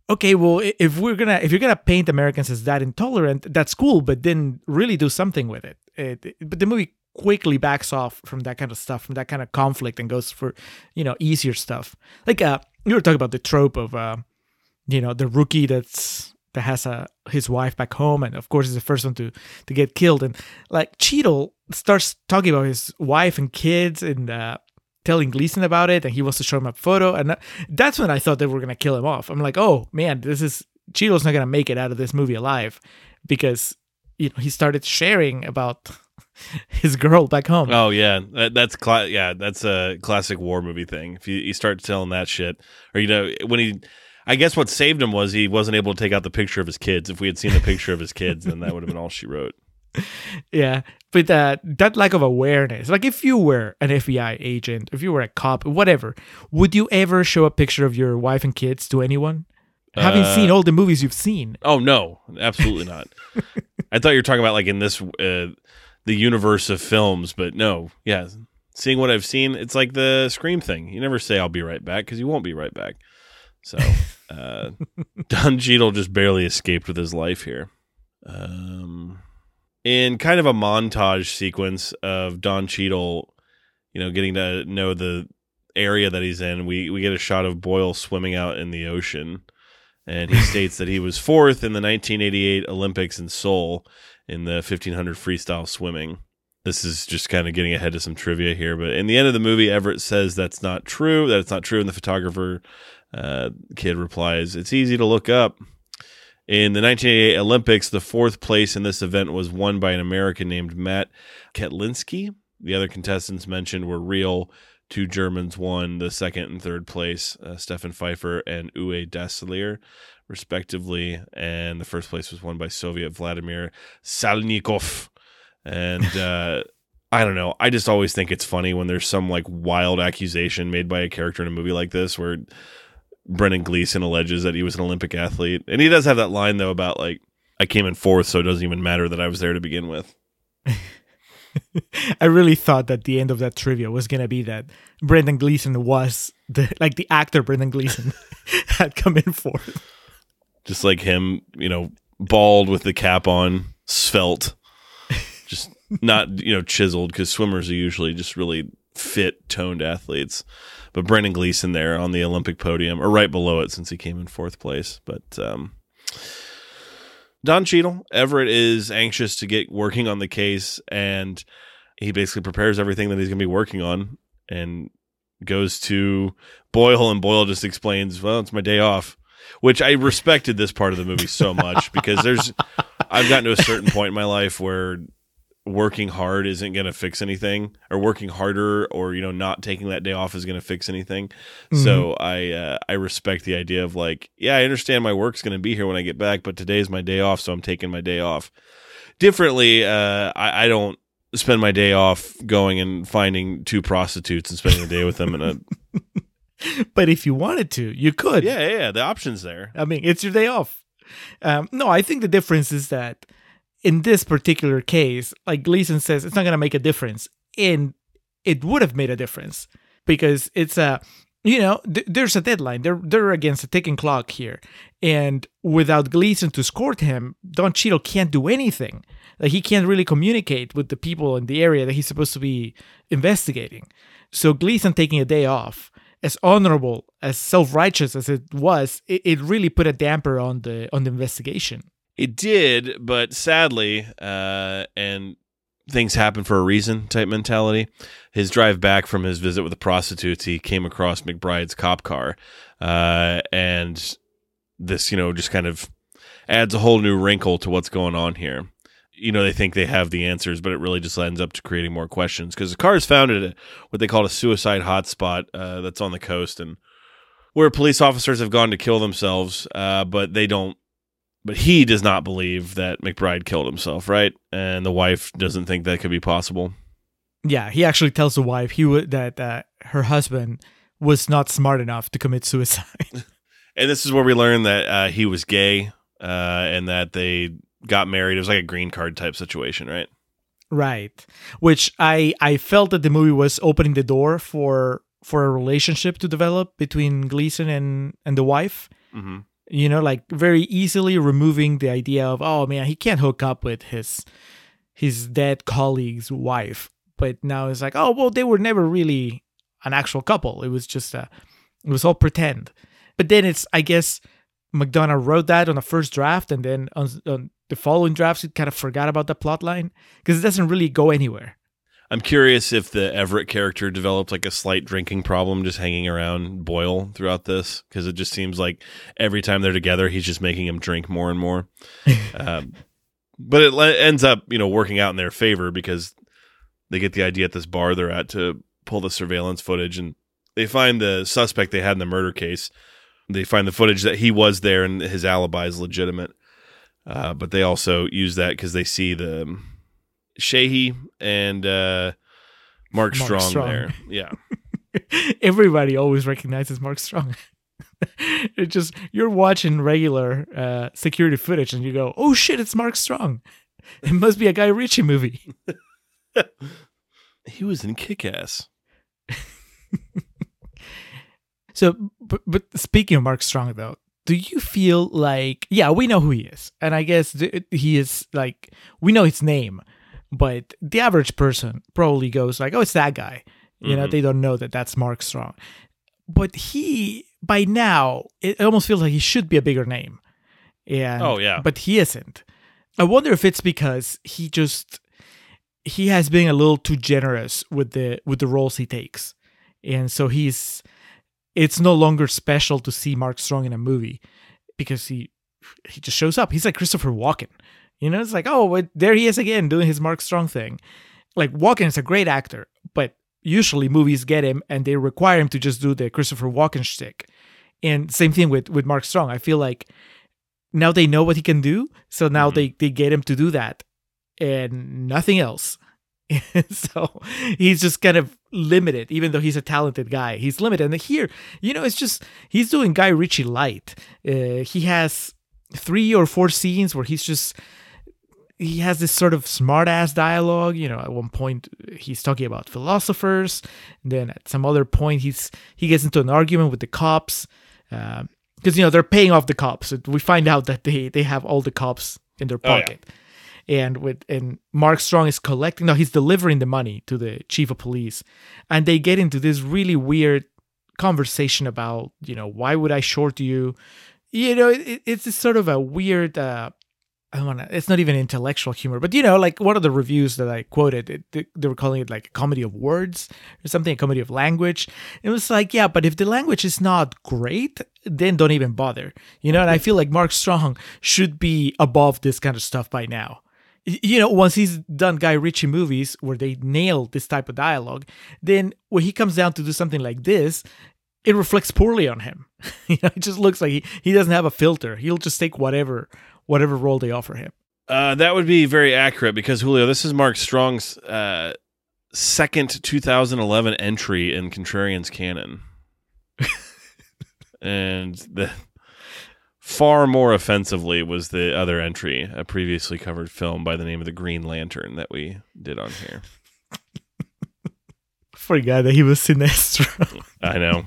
okay, well, if we're gonna if you're gonna paint Americans as that intolerant, that's cool, but then really do something with it. it but the movie quickly backs off from that kind of stuff, from that kind of conflict, and goes for you know easier stuff. Like uh, you were talking about the trope of uh, you know the rookie that's that has a his wife back home and of course is the first one to to get killed and like Cheadle starts talking about his wife and kids and uh telling Gleeson about it and he wants to show him a photo and that's when I thought they were gonna kill him off I'm like oh man this is Cheeto's not gonna make it out of this movie alive because you know he started sharing about his girl back home Oh yeah, that, that's cla- yeah, that's a classic war movie thing. If you, you start telling that shit, or you know, when he, I guess what saved him was he wasn't able to take out the picture of his kids. If we had seen the picture of his kids, then that would have been all she wrote. Yeah, but uh, that lack of awareness, like if you were an FBI agent, if you were a cop, whatever, would you ever show a picture of your wife and kids to anyone? Having Uh, seen all the movies you've seen, Oh no, absolutely not. I thought you were talking about like in this uh, the universe of films, but no, yeah, seeing what I've seen, it's like the Scream thing. You never say I'll be right back because you won't be right back. So uh, Don Cheadle just barely escaped with his life here. Um, in kind of a montage sequence of Don Cheadle, you know, getting to know the area that he's in, we we get a shot of Boyle swimming out in the ocean and he states that he was fourth in the 1988 Olympics in Seoul in the 1500 freestyle swimming. This is just kind of getting ahead of some trivia here, but in the end of the movie, Everett says that's not true. That it's not true, and the photographer uh, kid replies, "It's easy to look up." In the 1988 Olympics, the fourth place in this event was won by an American named Matt Cetlinski. The other contestants mentioned were real. Two Germans won the second and third place, uh, Stefan Pfeiffer and Uwe Dassler, respectively. And the first place was won by Soviet Vladimir Salnikov. And uh, I don't know. I just always think it's funny when there's some like wild accusation made by a character in a movie like this where Brendan Gleeson alleges that he was an Olympic athlete. And he does have that line, though, about like, I came in fourth, so it doesn't even matter that I was there to begin with. I really thought that the end of that trivia was gonna be that Brendan Gleeson was the like the actor Brendan Gleeson had come in for. just like him, you know, bald with the cap on, svelte, just not you know chiseled because swimmers are usually just really fit, toned athletes. But Brendan Gleeson there on the Olympic podium, or right below it, since he came in fourth place. But um, Don Cheadle, Everett is anxious to get working on the case, and he basically prepares everything that he's going to be working on, and goes to Boyle, and Boyle just explains, "Well, it's my day off." which I respected this part of the movie so much because there's I've gotten to a certain point in my life where working hard isn't going to fix anything or working harder or you know not taking that day off is going to fix anything. So I uh, I respect the idea of like yeah, I understand my work's going to be here when I get back, but today's my day off, so I'm taking my day off. Differently, uh, I, I don't spend my day off going and finding two prostitutes and spending a day with them in a But if you wanted to, you could. yeah yeah, yeah the options there. I mean, it's your day off. Um, no, I think the difference is that in this particular case, like Gleeson says, it's not going to make a difference. And it would have made a difference because it's a, you know, th- there's a deadline. They're they're against a ticking clock here, and without Gleeson to escort him, Don Cheadle can't do anything. Like he can't really communicate with the people in the area that he's supposed to be investigating. So Gleeson taking a day off, as honorable, as self-righteous as it was, it, it really put a damper on the on the investigation. It did, but sadly, uh, and things happen for a reason type mentality. His drive back from his visit with the prostitutes, he came across McBride's cop car, uh, and this, you know, just kind of adds a whole new wrinkle to what's going on here. You know, they think they have the answers, but it really just ends up to creating more questions because the car is found at what they call a suicide hotspot uh, that's on the coast and where police officers have gone to kill themselves, uh, but they don't but he does not believe that McBride killed himself, right? And the wife doesn't think that could be possible. Yeah, he actually tells the wife he would that uh, her husband was not smart enough to commit suicide. And this is where we learn that uh, he was gay uh, and that they got married. It was like a green card type situation, right? Right. Which I I felt that the movie was opening the door for for a relationship to develop between Gleeson and and the wife. hmm You know, like very easily removing the idea of oh man, he can't hook up with his his dead colleague's wife. But now it's like, oh well, they were never really an actual couple. It was just a it was all pretend. But then it's I guess McDonagh wrote that on the first draft, and then on, on the following drafts, he kind of forgot about the plot line because it doesn't really go anywhere. I'm curious if the Everett character developed like a slight drinking problem just hanging around Boyle throughout this because it just seems like every time they're together, he's just making him drink more and more. um, but it le- ends up, you know, working out in their favor because they get the idea at this bar they're at to pull the surveillance footage and they find the suspect they had in the murder case. They find the footage that he was there and his alibi is legitimate. Uh, but they also use that because they see the Sheehy and uh, Mark, Mark Strong, Strong. there. Yeah. Everybody always recognizes Mark Strong. it's just you're watching regular uh, security footage and you go, "Oh shit, it's Mark Strong." It must be a Guy Ritchie movie. He was in Kick Ass. So, but, but speaking of Mark Strong, though, do you feel like, yeah, we know who he is, and I guess th- he is like we know his name, but the average person probably goes like, "Oh, it's that guy." You know, Mhm. they don't know that that's Mark Strong, but he by now it almost feels like he should be a bigger name, and Oh, yeah. but he isn't. I wonder if it's because he just he has been a little too generous with the with the roles he takes, and so he's it's no longer special to see Mark Strong in a movie because he he just shows up. He's like Christopher Walken. You know, it's like, oh, but there he is again doing his Mark Strong thing. Like Walken is a great actor, but usually movies get him and they require him to just do the Christopher Walken shtick. And same thing with with Mark Strong. I feel like now they know what he can do, so now Mhm. they they get him to do that and nothing else. so he's just kind of limited, even though he's a talented guy. He's limited. And here, you know, it's just he's doing Guy Ritchie light. Uh, he has three or four scenes where he's just he has this sort of smart ass dialogue. You know, at one point he's talking about philosophers, then at some other point he's he gets into an argument with the cops because you know they're paying off the cops. We find out that they they have all the cops in their Oh, yeah. pocket and with and Mark Strong is collecting no he's delivering the money to the chief of police and they get into this really weird conversation about you know why would I short you you know it, it's this sort of a weird uh I don't want to it's not even intellectual humor but you know like one of the reviews that I quoted it, they, they were calling it like a comedy of words or something a comedy of language it was like yeah but if the language is not great then don't even bother you know and I feel like Mark Strong should be above this kind of stuff by now you know, once he's done Guy Ritchie movies where they nail this type of dialogue, then when he comes down to do something like this, it reflects poorly on him. you know, it just looks like he, he doesn't have a filter. He'll just take whatever whatever role they offer him. Uh, that would be very accurate because Julio, this is Mark Strong's uh, second 2011 entry in Contrarian's canon, and the far more offensively was the other entry, a previously covered film by the name of the Green Lantern that we did on here. Forgot that he was Sinestro. I know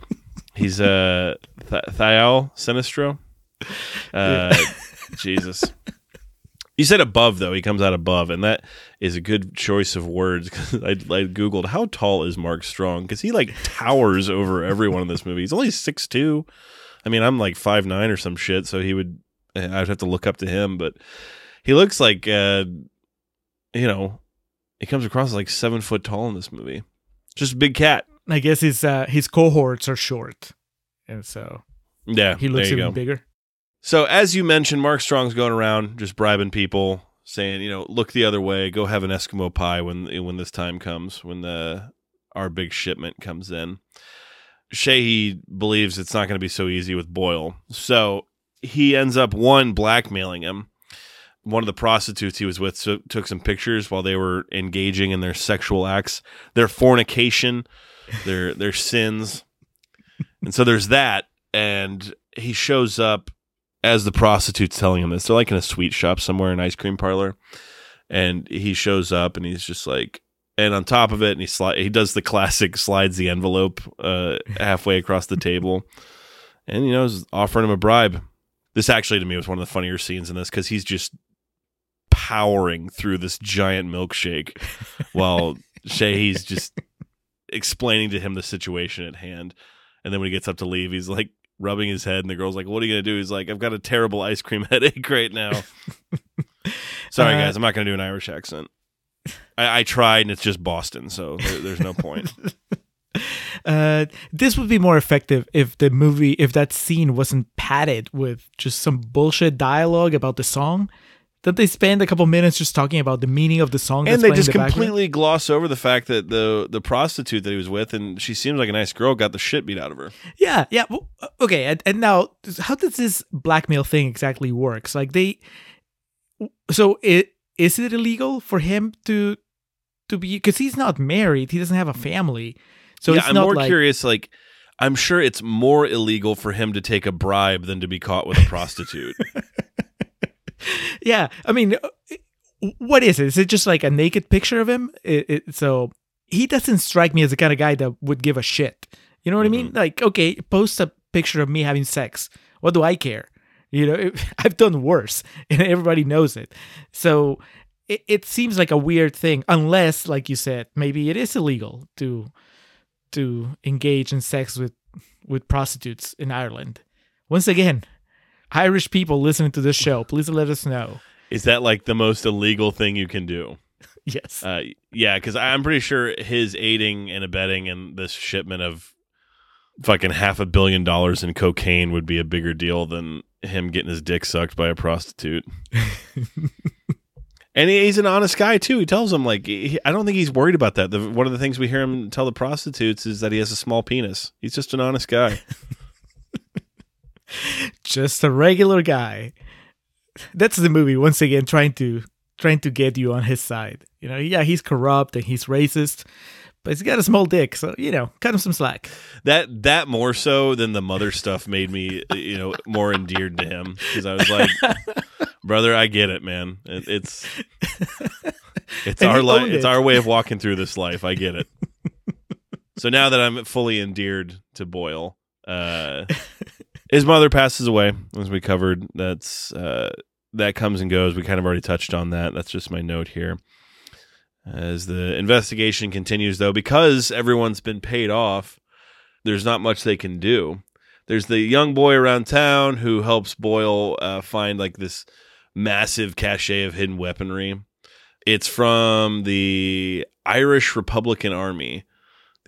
he's uh, Th- Thaal Sinestro. Uh, Jesus. You said above though. He comes out above, and that is a good choice of words. 'cause I, I googled how tall is Mark Strong because he like towers over everyone in this movie. He's only six two. I mean, I'm like five nine or some shit, so he would. I'd have to look up to him, but he looks like, uh, you know, he comes across as like seven foot tall in this movie. Just a big cat. I guess his uh, his cohorts are short, and so Yeah, he looks even go. bigger. So as you mentioned, Mark Strong's going around just bribing people, saying, you know, look the other way, go have an Eskimo pie when when this time comes, when the our big shipment comes in. Sheehy believes it's not going to be so easy with Boyle, so he ends up one blackmailing him. One of the prostitutes he was with so, took some pictures while they were engaging in their sexual acts, their fornication, their their sins, and so there's that. And he shows up as the prostitute's telling him this. They're like in a sweet shop somewhere, an ice cream parlor. and he shows up and he's just like and on top of it and he slide he does the classic slides the envelope uh halfway across the table and you know is offering him a bribe this actually to me was one of the funnier scenes in this because he's just powering through this giant milkshake while Sheehy's just explaining to him the situation at hand and then when he gets up to leave he's like rubbing his head and the girl's like what are you gonna do he's like i've got a terrible ice cream headache right now sorry Uh, guys i'm not gonna do an irish accent I, I tried and it's just Boston, so there, there's no point. Uh, this would be more effective if the movie, if that scene wasn't padded with just some bullshit dialogue about the song. That they spend a couple minutes just talking about the meaning of the song, and they just the background. completely gloss over the fact that the the prostitute that he was with, and she seems like a nice girl, got the shit beat out of her. Yeah, yeah. well, uh, okay, and, and now, how does this blackmail thing exactly works? Like they, so it is it illegal for him to to be because he's not married, he doesn't have a family, so yeah, I'm more like curious. Like, I'm sure it's more illegal for him to take a bribe than to be caught with a prostitute. yeah. I mean, uh, what is it? Is it just like a naked picture of him? It, it, so he doesn't strike me as the kind of guy that would give a shit. You know what I mean? Like, okay, post a picture of me having sex. What do I care? You know, I've done worse, and everybody knows it. So it, it seems like a weird thing, unless, like you said, maybe it is illegal to to engage in sex with with prostitutes in Ireland. Once again, Irish people listening to this show, please let us know. Is that like the most illegal thing you can do? Yes. Uh, yeah, because I'm pretty sure his aiding and abetting in this shipment of fucking half a billion dollars in cocaine would be a bigger deal than him getting his dick sucked by a prostitute. and he's an honest guy too. He tells him like he, I don't think he's worried about that. The, one of the things we hear him tell the prostitutes is that he has a small penis. He's just an honest guy. Just a regular guy. That's the movie once again trying to trying to get you on his side. You know, yeah, he's corrupt and he's racist, but he's got a small dick, so you know, cut him some slack. that that more so than the mother stuff made me you know more endeared to him because I was like, brother, I get it, man. It, it's it's And our life. It's our way of walking through this life. I get it. so now that I'm fully endeared to Boyle, uh, his mother passes away, as we covered. That's uh, that comes and goes. We kind of already touched on that. That's just my note here. As the investigation continues, though, because everyone's been paid off, there's not much they can do. There's the young boy around town who helps Boyle uh, find like this massive cache of hidden weaponry. It's from the Irish Republican Army,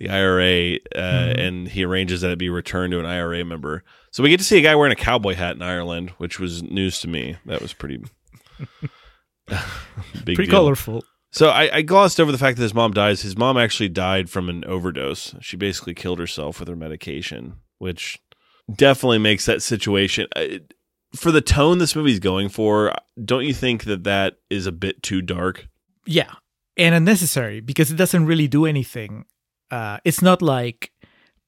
the IRA, uh, Mhm. and he arranges that it be returned to an IRA member. So we get to see a guy wearing a cowboy hat in Ireland, which was news to me. That was pretty big Pretty deal. colorful. So I, I glossed over the fact that his mom dies. His mom actually died from an overdose. She basically killed herself with her medication, which definitely makes that situation. uh, For the tone this movie's going for, don't you think that that is a bit too dark? Yeah, and unnecessary because it doesn't really do anything. Uh, it's not like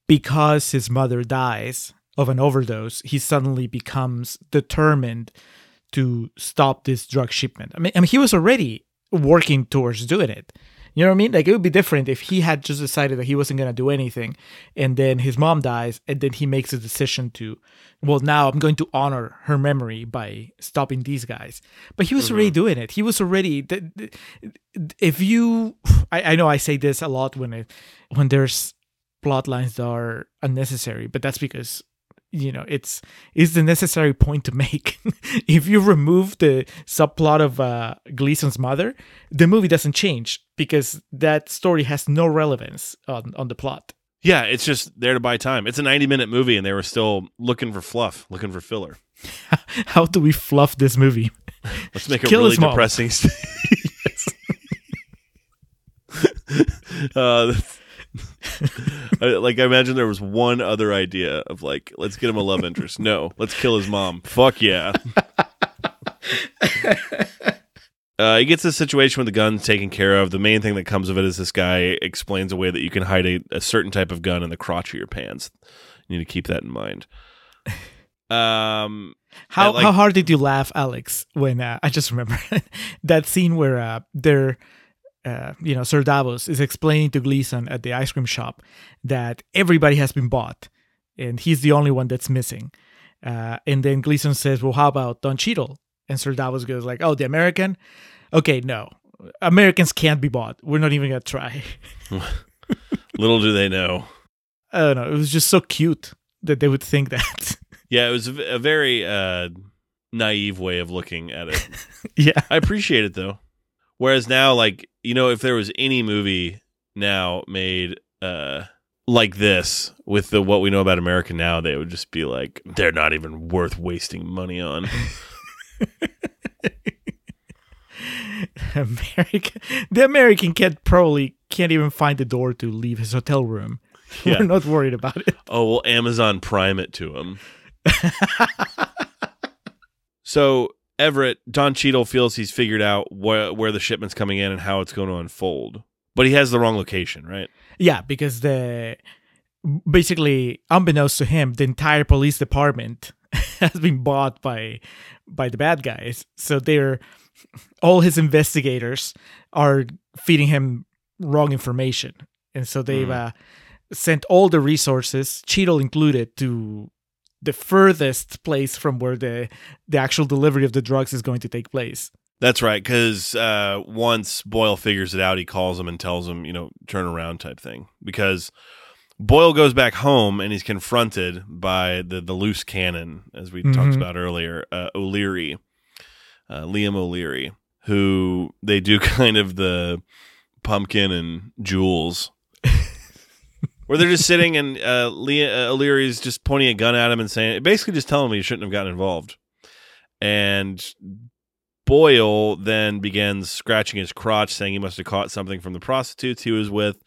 because his mother dies of an overdose, he suddenly becomes determined to stop this drug shipment. I mean, I mean, he was already working towards doing it. You know what I mean? Like it would be different if he had just decided that he wasn't going to do anything, and then his mom dies, and then he makes a decision to, well, now I'm going to honor her memory by stopping these guys. But he was already doing it. He was already. If you, I, I know I say this a lot when it, when there's plot lines that are unnecessary, but that's because you know it's is the necessary point to make. if you remove the subplot of uh, Gleeson's mother, the movie doesn't change because that story has no relevance on on the plot. Yeah, it's just there to buy time. It's a 90 minute movie, and they were still looking for fluff, looking for filler. How do we fluff this movie? Let's make it Kill really depressing. uh, like I imagine there was one other idea of like, let's get him a love interest. No, let's kill his mom. Fuck yeah. Uh, he gets this situation with the guns taken care of. The main thing that comes of it is this guy explains a way that you can hide a, a certain type of gun in the crotch of your pants. You need to keep that in mind. Um, How like- how hard did you laugh, Alex? When uh, I just remember that scene where uh, they're, uh, you know, Ser Davos is explaining to Gleeson at the ice cream shop that everybody has been bought, and he's the only one that's missing. Uh, and then Gleeson says, "Well, how about Don Cheadle?" And Ser Davos goes like, "Oh, the American? Okay, no, Americans can't be bought. We're not even gonna try." little do they know. I don't know. It was just so cute that they would think that. Yeah, it was a very uh, naive way of looking at it. yeah. I appreciate it though. Whereas now, like you know, if there was any movie now made uh, like this with the what we know about America now, they would just be like, they're not even worth wasting money on. American, the American cat probably can't even find the door to leave his hotel room. Yeah. We're not worried about it. Oh well, Amazon Prime it to him. so Everett Don Cheadle feels he's figured out where where the shipment's coming in and how it's going to unfold, but he has the wrong location, right? Yeah, because the basically, unbeknownst to him, the entire police department has been bought by by the bad guys. So they're all his investigators are feeding him wrong information, and so they've Mm. uh, sent all the resources, Cheadle included, to the furthest place from where the the actual delivery of the drugs is going to take place. That's right, because uh, once Boyle figures it out, he calls him and tells him, you know, turn around type thing. Because Boyle goes back home and he's confronted by the the loose cannon, as we talked Mhm. about earlier, uh, O'Leary, uh, Liam O'Leary, who they do kind of the pumpkin and jewels, Where they're just sitting and uh, Lee, uh, O'Leary's just pointing a gun at him and saying, basically just telling him he shouldn't have gotten involved. And Boyle then begins scratching his crotch, saying he must have caught something from the prostitutes he was with.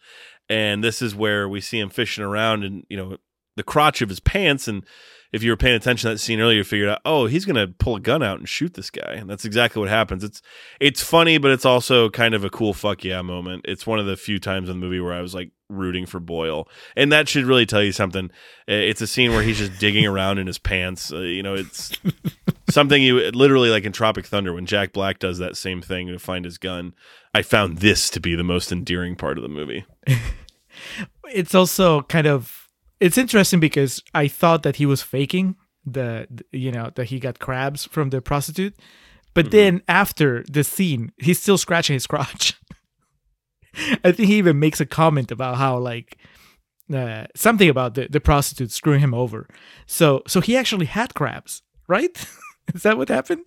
And this is where we see him fishing around in, you know, the crotch of his pants. And if you were paying attention to that scene earlier, you figured out, oh, he's going to pull a gun out and shoot this guy. And that's exactly what happens. It's it's funny, but it's also kind of a cool fuck yeah moment. It's one of the few times in the movie where I was like rooting for Boyle. And that should really tell you something. It's a scene where he's just digging around in his pants. Uh, you know, it's something you literally like in Tropic Thunder when Jack Black does that same thing to find his gun. I found this to be the most endearing part of the movie. it's also kind of it's interesting because I thought that he was faking the, you know that he got crabs from the prostitute, but then after the scene, he's still scratching his crotch. I think he even makes a comment about how like uh, something about the the prostitute screwing him over. So so he actually had crabs, right? Is that what happened?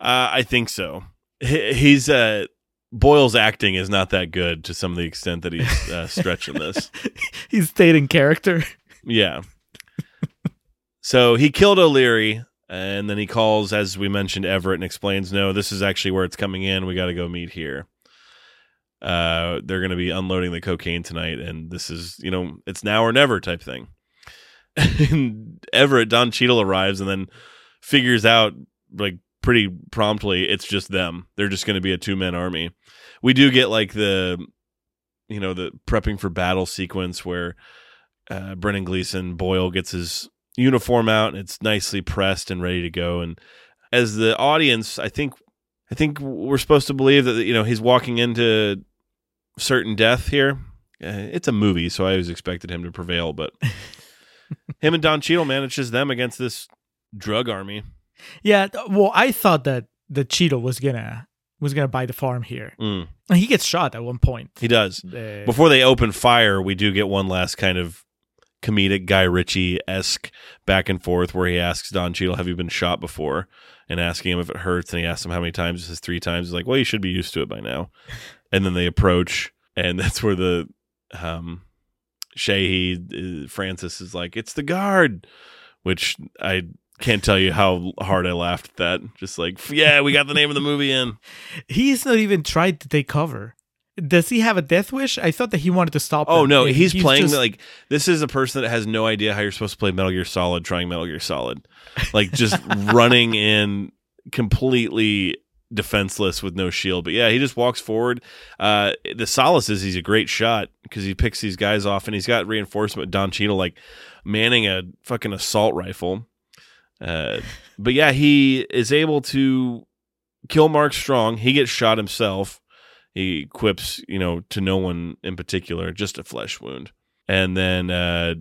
Uh, I think so. He- He's uh, Boyle's acting is not that good to some of the extent that he's uh, stretching this. He stayed in character. Yeah. so he killed O'Leary, and then he calls, as we mentioned, Everett and explains, "No, this is actually where it's coming in. We got to go meet here. Uh, they're going to be unloading the cocaine tonight, and this is, you know, it's now or never type thing." and Everett, Don Cheadle arrives, and then figures out like pretty promptly it's just them. They're just going to be a two man army. We do get like the, you know, the prepping for battle sequence where uh, Brendan Gleeson Boyle gets his uniform out and it's nicely pressed and ready to go. And as the audience, I think, I think we're supposed to believe that you know he's walking into certain death here. Uh, it's a movie, so I always expected him to prevail, but him and Don Cheadle, manages them against this drug army. Yeah, well, I thought that the Cheeto was gonna was gonna buy the farm here. Mm, And he gets shot at one point. he does. Uh, Before they open fire, we do get one last kind of comedic Guy Ritchie esque back and forth where he asks Don Cheadle, "Have you been shot before?" and asking him if it hurts, and he asks him how many times. He says three times. He's like, "Well, you should be used to it by now." and then they approach, and that's where the um, Sheehy uh, Francis is like, "It's the guard," which I can't tell you how hard I laughed at that. Just like, yeah, we got the name of the movie in. he's not even tried to take cover. Does he have a death wish? I thought that he wanted to stop. Oh them. no, And he's, playing just- like this is a person that has no idea how you're supposed to play Metal Gear Solid trying Metal Gear Solid. Like just running in completely defenseless with no shield. But yeah, he just walks forward. Uh the solace is he's a great shot because he picks these guys off and he's got reinforcement Don Cheadle like manning a fucking assault rifle. Uh, but yeah, he is able to kill Mark Strong. He gets shot himself. He quips, you know, to no one in particular, just a flesh wound. And then uh,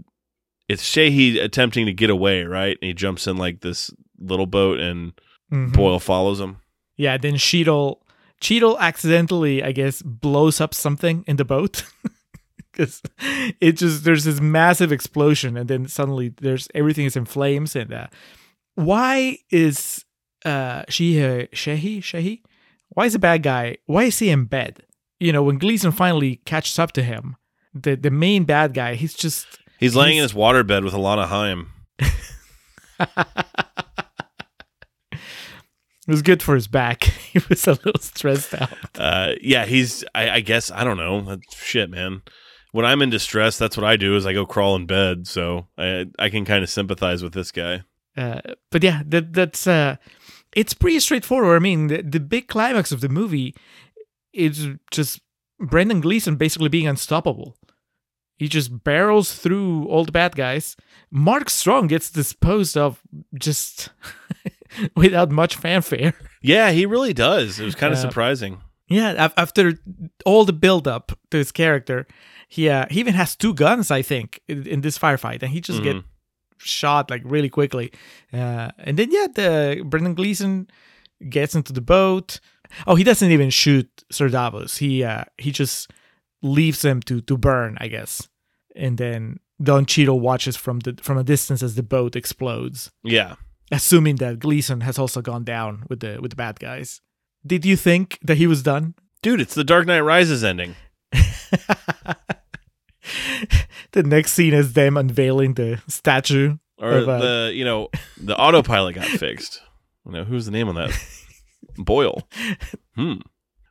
it's Sheehy attempting to get away, right? And he jumps in like this little boat, and Mhm. Boyle follows him. Yeah, then Cheadle Cheadle accidentally, I guess, blows up something in the boat. Because it just there's this massive explosion, and then suddenly there's everything is in flames. And uh, why is uh Sheehy Sheehy Sheehy? Why is the bad guy? Why is he in bed? You know, when Gleeson finally catches up to him, the the main bad guy, he's just He's laying in He's- his waterbed with Alana Haim. it was good for his back. he was a little stressed out. Uh, yeah, he's. I, I guess I don't know. That's shit, man. When I'm in distress, that's what I do. Is I go crawl in bed. So I I can kind of sympathize with this guy. Uh, but yeah, that that's uh, it's pretty straightforward. I mean, the, the big climax of the movie is just Brendan Gleeson basically being unstoppable. He just barrels through all the bad guys. Mark Strong gets disposed of just without much fanfare. Yeah, he really does. It was kind of Uh, surprising. Yeah, after all the build up to his character, he uh, he even has two guns, I think, in, in this firefight, and he just get Mhm. Shot like really quickly. Uh, and then yeah, the Brendan Gleeson gets into the boat. Oh, he doesn't even shoot Ser Davos. He uh, he just leaves him to to burn, I guess. And then Don Cheadle watches from the from a distance as the boat explodes, Yeah. assuming that Gleeson has also gone down with the with the bad guys. Did you think that he was done? Dude, it's the Dark Knight Rises ending. the next scene is them unveiling the statue. Or Of, uh, the, you know, the autopilot got fixed. You know, who's the name on that? Boyle. Hmm.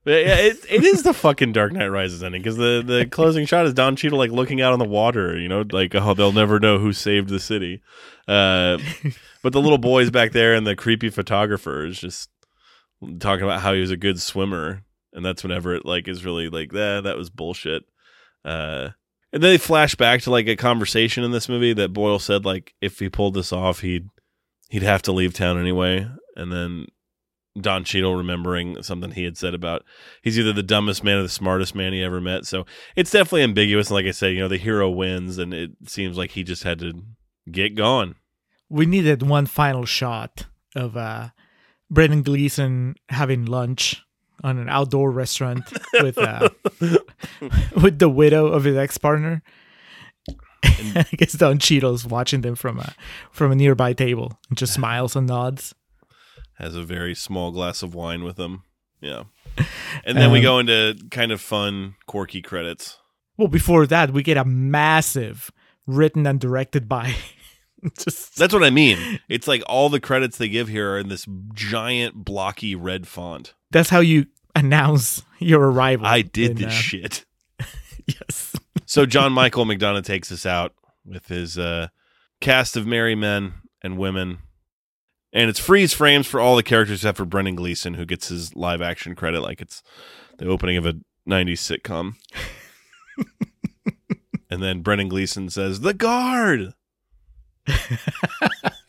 But yeah, it, it is the fucking Dark Knight Rises ending because the, the closing shot is Don Cheadle like looking out on the water, you know, like oh they'll never know who saved the city. Uh, but the little boys back there and the creepy photographer is just talking about how he was a good swimmer, and that's whenever it like is really like that that was bullshit. Uh, and then they flash back to like a conversation in this movie that Boyle said like if he pulled this off he'd he'd have to leave town anyway, and then Don Cheadle remembering something he had said about he's either the dumbest man or the smartest man he ever met. So it's definitely ambiguous. And like I said, you know, the hero wins, and it seems like he just had to get gone. We needed one final shot of uh, Brendan Gleeson having lunch on an outdoor restaurant with uh, with the widow of his ex partner. I guess Don Cheadle's watching them from a from a nearby table and just smiles and nods. Has a very small glass of wine with him. Yeah. And then we Um, go into kind of fun, quirky credits. Well, before that, we get a massive written and directed by just That's what I mean. It's like all the credits they give here are in this giant, blocky red font. That's how you announce your arrival. I did in, this uh, shit. Yes. So John Michael McDonagh takes us out with his uh, cast of merry men and women. And it's freeze frames for all the characters except for Brendan Gleeson, who gets his live action credit like it's the opening of a 90s sitcom. and then Brendan Gleeson says, The guard.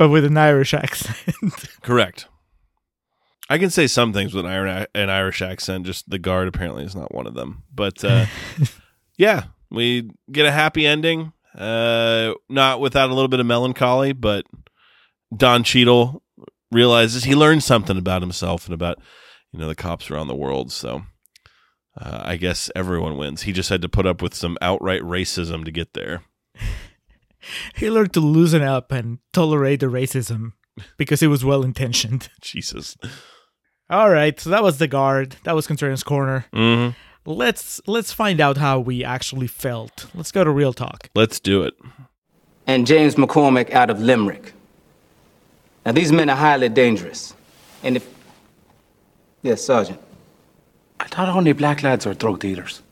but with an Irish accent. Correct. I can say some things with an Irish accent, just the guard apparently is not one of them. But uh, yeah, we get a happy ending. Uh, not without a little bit of melancholy, but Don Cheadle realizes he learned something about himself and about you know the cops around the world. So uh, I guess everyone wins. He just had to put up with some outright racism to get there. he learned to loosen up and tolerate the racism because it was well intentioned. Jesus. All right, so that was the guard. That was Contrarian's corner. hmm Let's let's find out how we actually felt. Let's go to real talk. Let's do it. and James McCormick out of Limerick. Now, these men are highly dangerous. And if. Yes, Sergeant. I thought only black lads were drug dealers.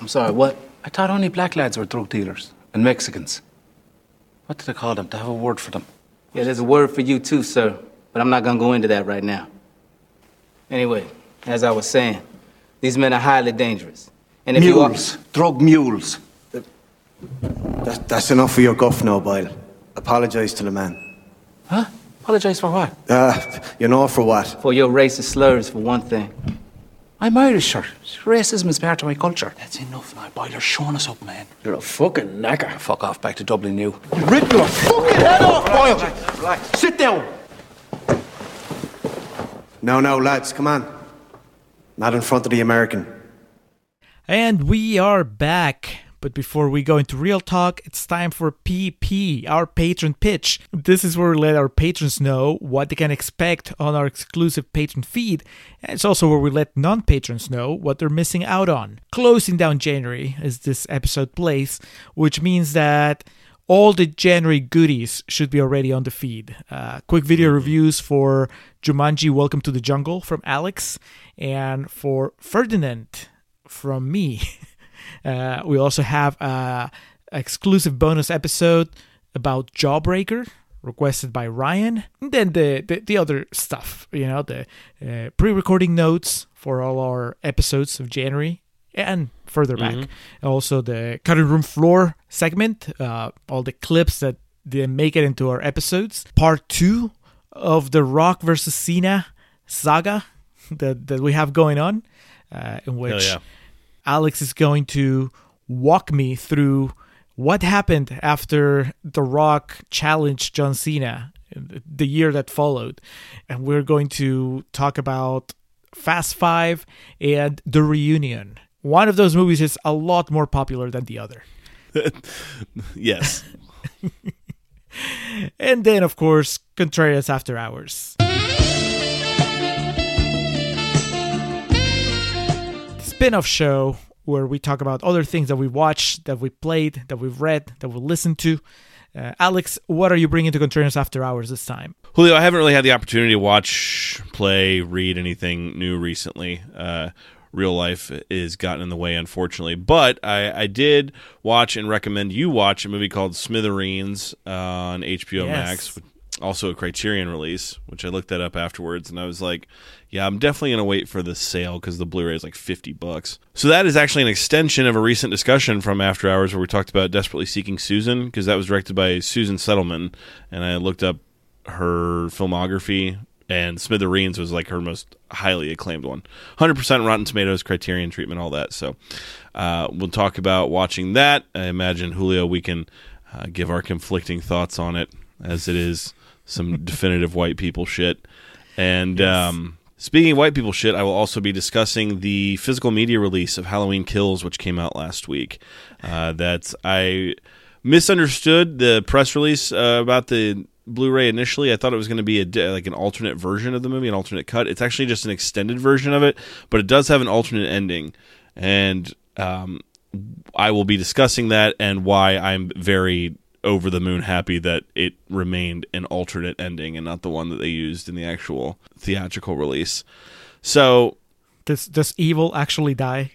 I'm sorry, what? I thought only black lads were drug dealers and Mexicans. What did they call them? To have a word for them. Yeah, there's a word for you too, sir, but I'm not gonna go into that right now. Anyway, as I was saying, these men are highly dangerous. And if you are. Mules, drug mules. That, that's enough for your guff now, Boyle. Apologise to the man. Huh? Apologise for what? Uh, you know for what? For your racist slurs, for one thing. I'm Irish, sir. Racism is part of my culture. That's enough now, Boyle. You're showing us up, man. You're a fucking knacker. Fuck off back to Dublin New. Rip your fucking head off, Boyle! Sit down! No, no, lads, come on. Not in front of the American. And we are back. But before we go into real talk, it's time for PP, our patron pitch. This is where we let our patrons know what they can expect on our exclusive patron feed. And it's also where we let non patrons know what they're missing out on. Closing down January as this episode plays, which means that all the January goodies should be already on the feed. Uh, quick video reviews for Jumanji Welcome to the Jungle from Alex, and for Ferdinand from me. Uh, we also have a exclusive bonus episode about Jawbreaker requested by Ryan. And then the, the, the other stuff, you know, the uh, pre-recording notes for all our episodes of January and further back. Also the cutting room floor segment, uh, all the clips that didn't make it into our episodes. Part two of the Rock versus Cena saga that, that we have going on, uh, in which. Alex is going to walk me through what happened after The Rock challenged John Cena the year that followed. And we're going to talk about Fast Five and The Reunion. One of those movies is a lot more popular than the other. Yes. And then, of course, Contrarians After Hours. Spin off show where we talk about other things that we watched, that we played, that we've read, that we listened to. Uh, Alex, what are you bringing to Contrarians After Hours this time? Julio, I haven't really had the opportunity to watch, play, read anything new recently. Uh, real life is gotten in the way, unfortunately. But I, I did watch and recommend you watch a movie called Smithereens on HBO Yes. Max, also a Criterion release, which I looked that up afterwards, and I was like, yeah, I'm definitely gonna wait for the sale because the Blu-ray is like 50 bucks. So that is actually an extension of a recent discussion from After Hours where we talked about Desperately Seeking Susan because that was directed by Susan Seidelman, and I looked up her filmography and Smithereens was like her most highly acclaimed one. 100% Rotten Tomatoes, Criterion treatment, all that. So uh, we'll talk about watching that. I imagine, Julio, we can uh, give our conflicting thoughts on it as it is some definitive white people shit. And um, speaking of white people shit, I will also be discussing the physical media release of Halloween Kills, which came out last week. Uh, that I misunderstood the press release uh, about the Blu-ray initially. I thought it was going to be a like an alternate version of the movie, an alternate cut. It's actually just an extended version of it, but it does have an alternate ending, and um, I will be discussing that and why I'm very over the moon happy that it remained an alternate ending and not the one that they used in the actual theatrical release. So Does does evil actually die?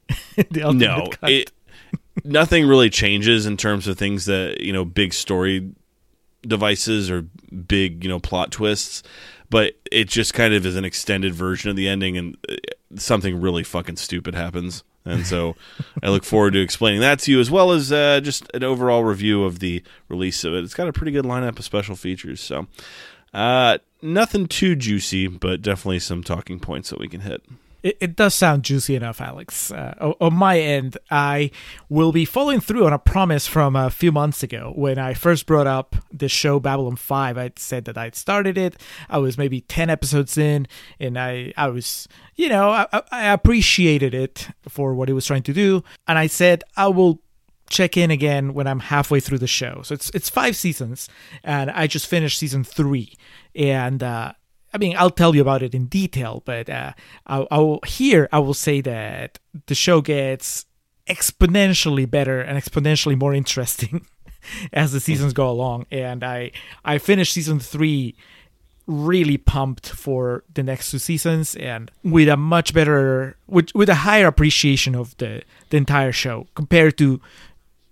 the no, it nothing really changes in terms of things that you know, big story devices or big you know plot twists, but it just kind of is an extended version of the ending, and uh, something really fucking stupid happens. And so, I look forward to explaining that to you, as well as uh, just an overall review of the release of it. It's got a pretty good lineup of special features, so uh, nothing too juicy, but definitely some talking points that we can hit. It, it does sound juicy enough, Alex. Uh, on my end, I will be following through on a promise from a few months ago when I first brought up the show Babylon 5. I said that I'd started it. I was maybe 10 episodes in, and I, I was, you know, I, I- appreciated it for what it was trying to do. And I said, I will check in again when I'm halfway through the show. So it's it's five seasons, and I just finished season three. And uh, I mean, I'll tell you about it in detail, but uh, I'll, I'll here I will say that the show gets exponentially better and exponentially more interesting as the seasons go along. And I I finished season three really pumped for the next two seasons and with a much better with with a higher appreciation of the the entire show compared to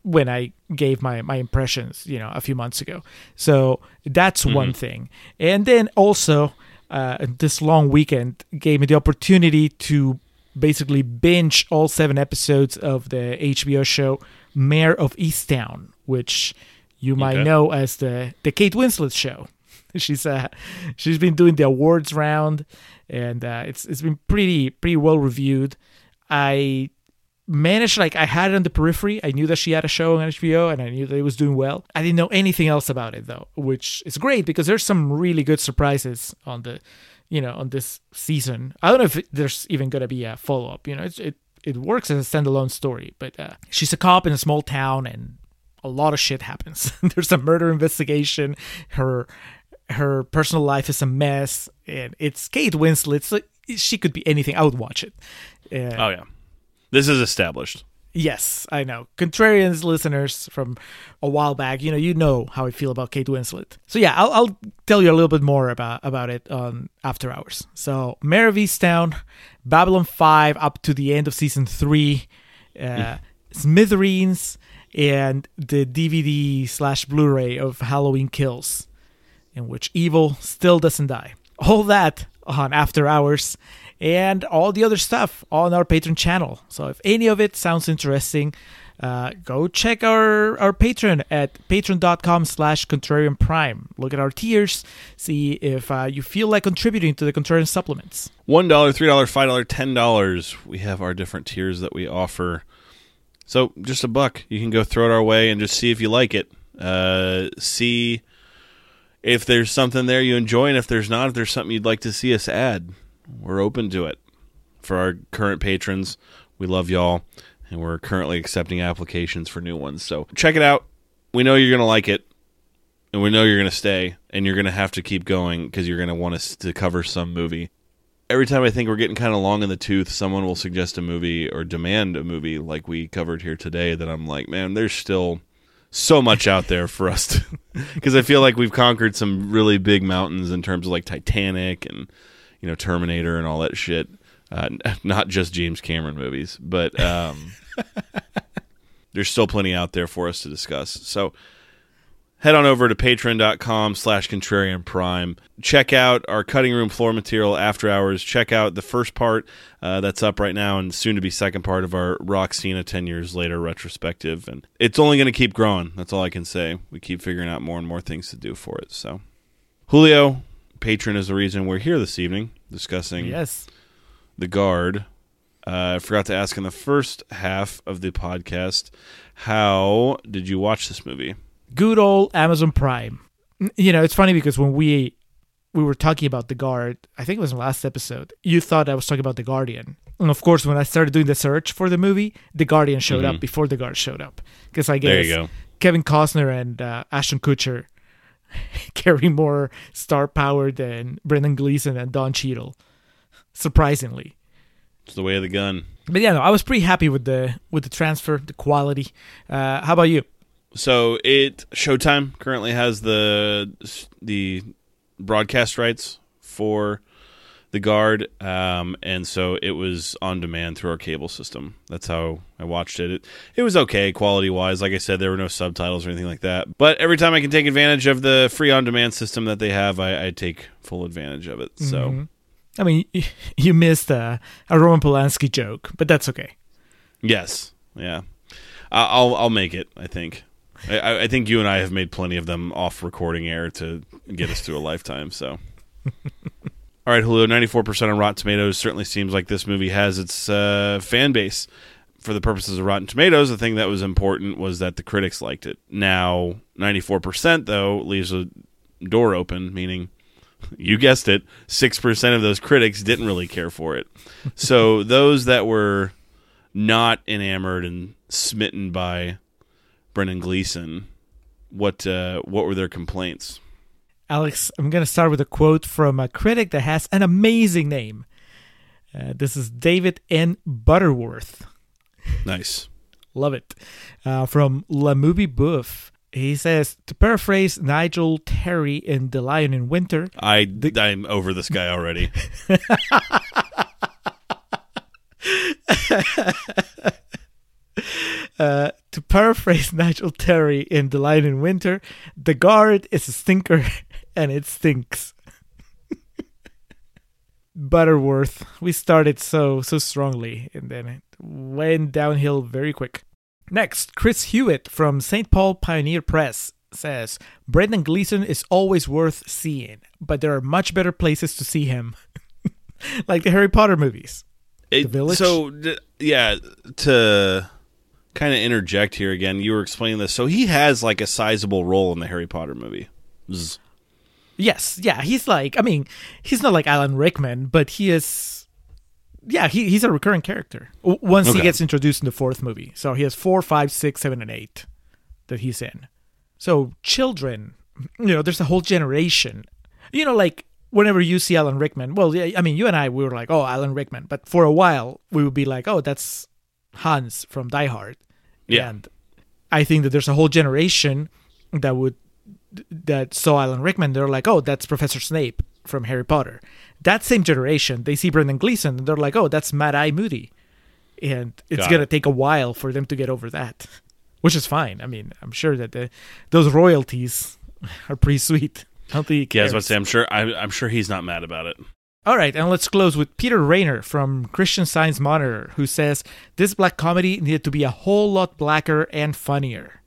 when I gave my my impressions, you know, a few months ago. So that's one thing. And then also uh, this long weekend gave me the opportunity to basically binge all seven episodes of the HBO show Mare of Easttown, which you might Okay. know as the the Kate Winslet show. She's uh she's been doing the awards round, and uh, it's it's been pretty pretty well reviewed. I managed like I had it on the periphery. I knew that she had a show on HBO and I knew that it was doing well. I didn't know anything else about it though, which is great because there's some really good surprises on the you know, on this season. I don't know if there's even going to be a follow-up, you know. It's, it it works as a standalone story, but uh, she's a cop in a small town and a lot of shit happens. there's a murder investigation. Her her personal life is a mess and it's Kate Winslet. So she could be anything. I would watch it. Uh, Oh yeah, this is established. Yes, I know. Contrarians listeners from a while back, you know, you know how I feel about Kate Winslet. So yeah, I'll, I'll tell you a little bit more about about it on After Hours. So Mare of Easttown, Babylon Five up to the end of season three, uh, Smithereens, and the DVD slash Blu-ray of Halloween Kills, in which evil still doesn't die. All that on After Hours and all the other stuff on our Patreon channel. So if any of it sounds interesting, uh, go check our, our Patreon at patreon.com slash contrarian prime. Look at our tiers, see if uh, you feel like contributing to the contrarian supplements. One dollar, three dollar, five dollar, ten dollars. We have our different tiers that we offer. So just a buck, you can go throw it our way and just see if you like it. Uh, see if there's something there you enjoy, and if there's not, if there's something you'd like to see us add, we're open to it. For our current patrons, we love y'all, and we're currently accepting applications for new ones. So check it out. We know you're gonna like it, and we know you're gonna stay, and you're gonna have to keep going because you're gonna want us to cover some movie every time I think we're getting kind of long in the tooth, someone will suggest a movie or demand a movie like we covered here today. That I'm like, man, there's still so much out there for us to, because I feel like we've conquered some really big mountains in terms of like Titanic and you know Terminator and all that shit. Uh, not just James Cameron movies, but um, there's still plenty out there for us to discuss. So head on over to patreon.com slash contrarian prime. Check out our cutting room floor material after hours. Check out the first part uh, that's up right now and soon to be second part of our roxina 10 years later retrospective. And it's only going to keep growing. That's all i can say. We keep figuring out more and more things to do for it. So julio patron is the reason we're here this evening discussing Yes. the guard. Uh, I forgot to ask in the first half of the podcast, how did you watch this movie? good old Amazon Prime. You know, it's funny because when we we were talking about the guard, I think it was in the last episode. You thought I was talking about the Guardian, and of course, when I started doing the search for the movie, the Guardian showed up before the guard showed up. Because I guess There you go. Kevin Costner and uh, Ashton Kutcher carry more star power than Brendan Gleeson and Don Cheadle, surprisingly. It's the way of the gun. But yeah, no, I was pretty happy with the with the transfer, the quality. Uh, how about you? So it Showtime currently has the the broadcast rights for the guard, um, and so it was on demand through our cable system. That's how I watched it. It, it was okay quality wise. Like I said, there were no subtitles or anything like that. But every time I can take advantage of the free on demand system that they have, I, I take full advantage of it. So I mean, you missed a, a Roman Polanski joke, but that's okay. yes, yeah, I'll I'll make it. I think. I, I think you and I have made plenty of them off recording air to get us through a lifetime. So. All right, Julio, 94% on Rotten Tomatoes certainly seems like this movie has its uh, fan base. For the purposes of Rotten Tomatoes, the thing that was important was that the critics liked it. Now, 94%, though, leaves a door open, meaning, you guessed it, 6% of those critics didn't really care for it. So, those that were not enamored and smitten by Brendan Gleeson, what uh, what were their complaints? Alex, I'm going to start with a quote from a critic that has an amazing name. Uh, this is David N. Butterworth. Nice. Love it. Uh, from La Movie Boeuf. He says, to paraphrase Nigel Terry in The Lion in Winter, I I'm over this guy already. uh, to paraphrase Nigel Terry in The Lion in Winter, the guard is a stinker and it stinks. Butterworth. We started so so strongly and then it went downhill very quick. Next, Chris Hewitt from St. Paul Pioneer Press says Brendan Gleeson is always worth seeing, but there are much better places to see him, like the Harry Potter movies. It- Village? So d- yeah, to kind of interject here again, you were explaining this. So he has like a sizable role in the Harry Potter movie. Zzz. Yes, yeah, he's like I mean, he's not like Alan Rickman, but he is yeah, he, he's a recurring character. Once he gets introduced in the fourth movie. So he has four, five, six, seven, and eight that he's in. So children, you know, there's a whole generation. You know, like whenever you see Alan Rickman, well, yeah, I mean, you and I, we were like, oh, Alan Rickman. But for a while, we would be like, oh, that's Hans from Die Hard. Yeah. And I think that there's a whole generation that would that saw Alan Rickman. They're like, oh, that's Professor Snape from Harry Potter. That same generation, they see Brendan Gleeson and they're like, oh, that's Mad Eye Moody. And it's Got gonna take a while for them to get over that, which is fine. I mean, I'm sure that the, those royalties are pretty sweet. I don't think Yeah, I was about to say, I'm sure. I, I'm sure he's not mad about it. All right, and let's close with Peter Rainer from Christian Science Monitor, who says this black comedy needed to be a whole lot blacker and funnier.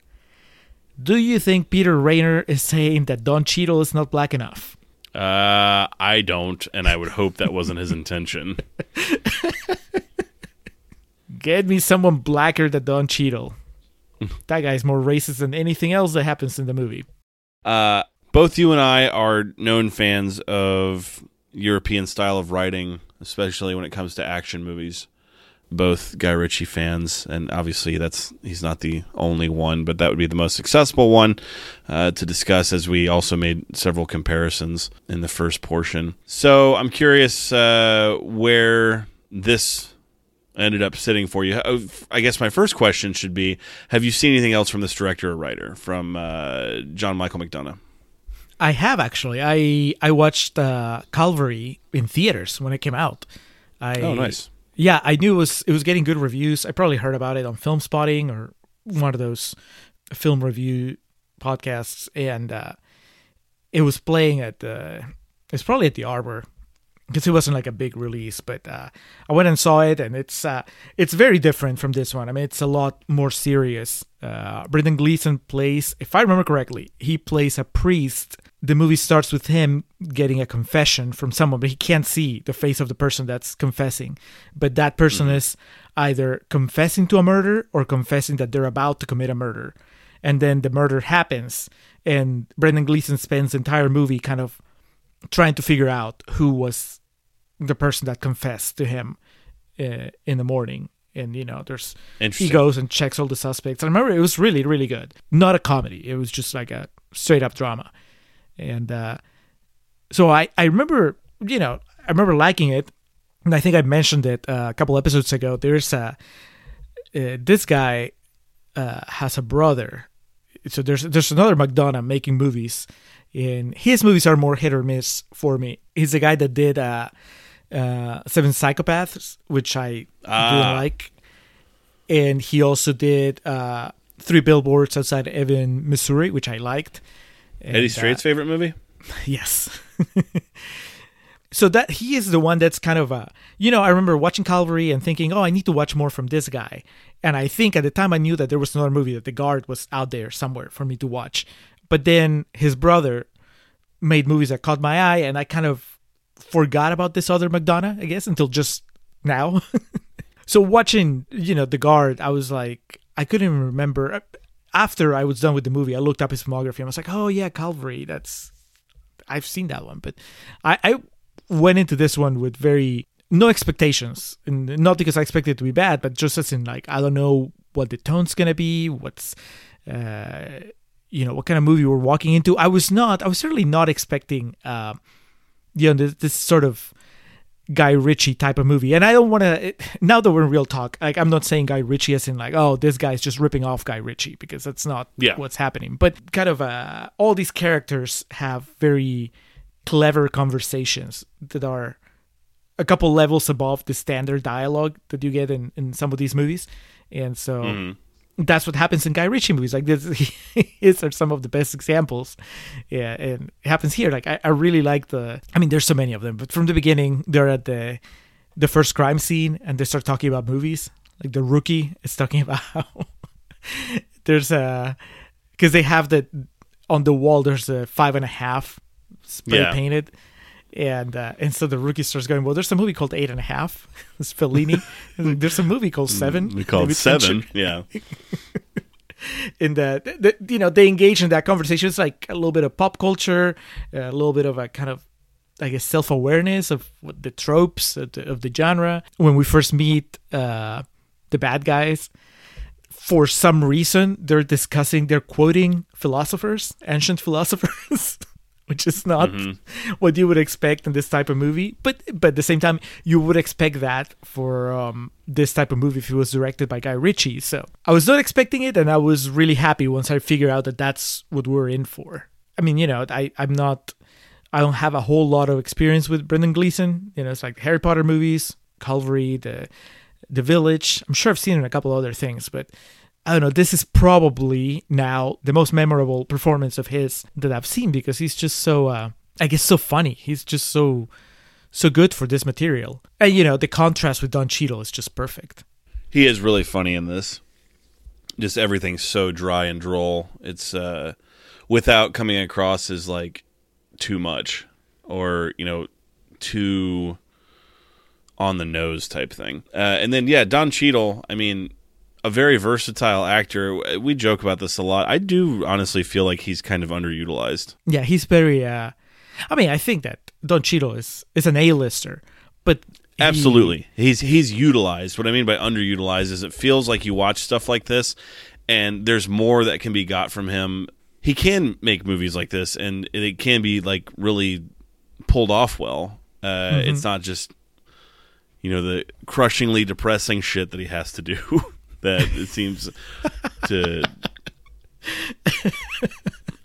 Do you think Peter Rainer is saying that Don Cheadle is not black enough? Uh, I don't, and I would hope that wasn't his intention. Get me someone blacker than Don Cheadle. that guy's more racist than anything else that happens in the movie. Uh, both you and I are known fans of European style of writing, especially when it comes to action movies. Both Guy Ritchie fans, and obviously that's he's not the only one, but that would be the most successful one uh, to discuss. As we also made several comparisons in the first portion, so I'm curious uh, where this ended up sitting for you. Uh, I guess my first question should be: Have you seen anything else from this director or writer, from uh, John Michael McDonagh? I have actually. I I watched uh, Calvary in theaters when it came out. I, Oh, nice. Yeah, I knew it was it was getting good reviews. I probably heard about it on Filmspotting or one of those film review podcasts, and uh, it was playing at the. It's probably at the Arbor because it wasn't like a big release, but uh, I went and saw it, and it's uh, it's very different from this one. I mean, it's a lot more serious. Uh, Brendan Gleeson plays, if I remember correctly, he plays a priest. The movie starts with him getting a confession from someone, but he can't see the face of the person that's confessing. But that person is either confessing to a murder or confessing that they're about to commit a murder. And then the murder happens, and Brendan Gleeson spends the entire movie kind of trying to figure out who was the person that confessed to him uh, in the morning. And you know, there's he goes and checks all the suspects. I remember it was really, really good. Not a comedy. It was just like a straight up drama. And uh, so I, I remember, you know, I remember liking it. And I think I mentioned it uh, a couple episodes ago. There's a uh, this guy uh, has a brother. So there's there's another McDonagh making movies, and his movies are more hit or miss for me. He's the guy that did uh, uh, Seven Psychopaths, which I Ah. didn't like, and he also did uh, Three Billboards Outside Ebbing, Missouri, which I liked. And, Eddie uh, Strait's favorite movie? Yes. so that he is the one that's kind of a you know I remember watching Calvary and thinking oh I need to watch more from this guy and I think at the time I knew that there was another movie that The Guard was out there somewhere for me to watch but then his brother made movies that caught my eye and I kind of forgot about this other McDonagh I guess until just now. So watching you know The Guard I was like I couldn't even remember. After I was done with the movie I looked up his filmography and I was like oh yeah Calvary that's I've seen that one, but I, I went into this one with very no expectations, and not because I expected it to be bad, but just as in like I don't know what the tone's gonna be, what's, uh, you know, what kind of movie we're walking into. I was not, I was certainly not expecting, uh, you know, this, this sort of Guy Ritchie type of movie. And I don't want to. Now that we're in real talk, like I'm not saying Guy Ritchie as in like, oh, this guy's just ripping off Guy Ritchie because that's not Yeah. what's happening. But kind of, uh, all these characters have very clever conversations that are a couple levels above the standard dialogue that you get in, in some of these movies. And so that's what happens in Guy Ritchie movies. Like this, his are some of the best examples. Yeah, and it happens here. Like I, I really like the. I mean, there's so many of them, but from the beginning, they're at the the first crime scene, and they start talking about movies. Like the rookie is talking about how there's a because they have the on the wall. There's a five and a half spray Yeah. painted. And uh, and so the rookie starts going. Well, there's a movie called Eight and a Half. It's Fellini. there's a movie called Seven. We call it David seven. Yeah. in the, the you know they engage in that conversation it's like a little bit of pop culture a little bit of a kind of i guess self-awareness of what the tropes of the, of the genre when we first meet uh the bad guys for some reason they're discussing they're quoting philosophers ancient philosophers which is not what you would expect in this type of movie but but at the same time you would expect that for um, this type of movie if it was directed by guy ritchie so. I was not expecting it and i was really happy once i figured out that that's what we're in for. I mean you know i i'm not i don't have a whole lot of experience with brendan gleeson. You know it's like harry potter movies calvary the the village. I'm sure i've seen it in a couple other things but I don't know. This is probably now the most memorable performance of his that I've seen because he's just so, uh, I guess, so funny. He's just so, so good for this material. And you know, the contrast with Don Cheadle is just perfect. He is really funny in this. Just everything's so dry and droll. It's uh without coming across as like too much or, you know, too on the nose type thing. Uh, and then yeah, Don Cheadle, I mean, a very versatile actor. We joke about this a lot. I do honestly feel like he's kind of underutilized. Yeah, he's very. uh I mean, I think that Don Cheadle is is an A-lister, but he- Absolutely. He's he's utilized. What I mean by underutilized is it feels like you watch stuff like this and there's more that can be got from him. He can make movies like this and it can be like really pulled off well. Uh, It's not just you know the crushingly depressing shit that he has to do that it seems to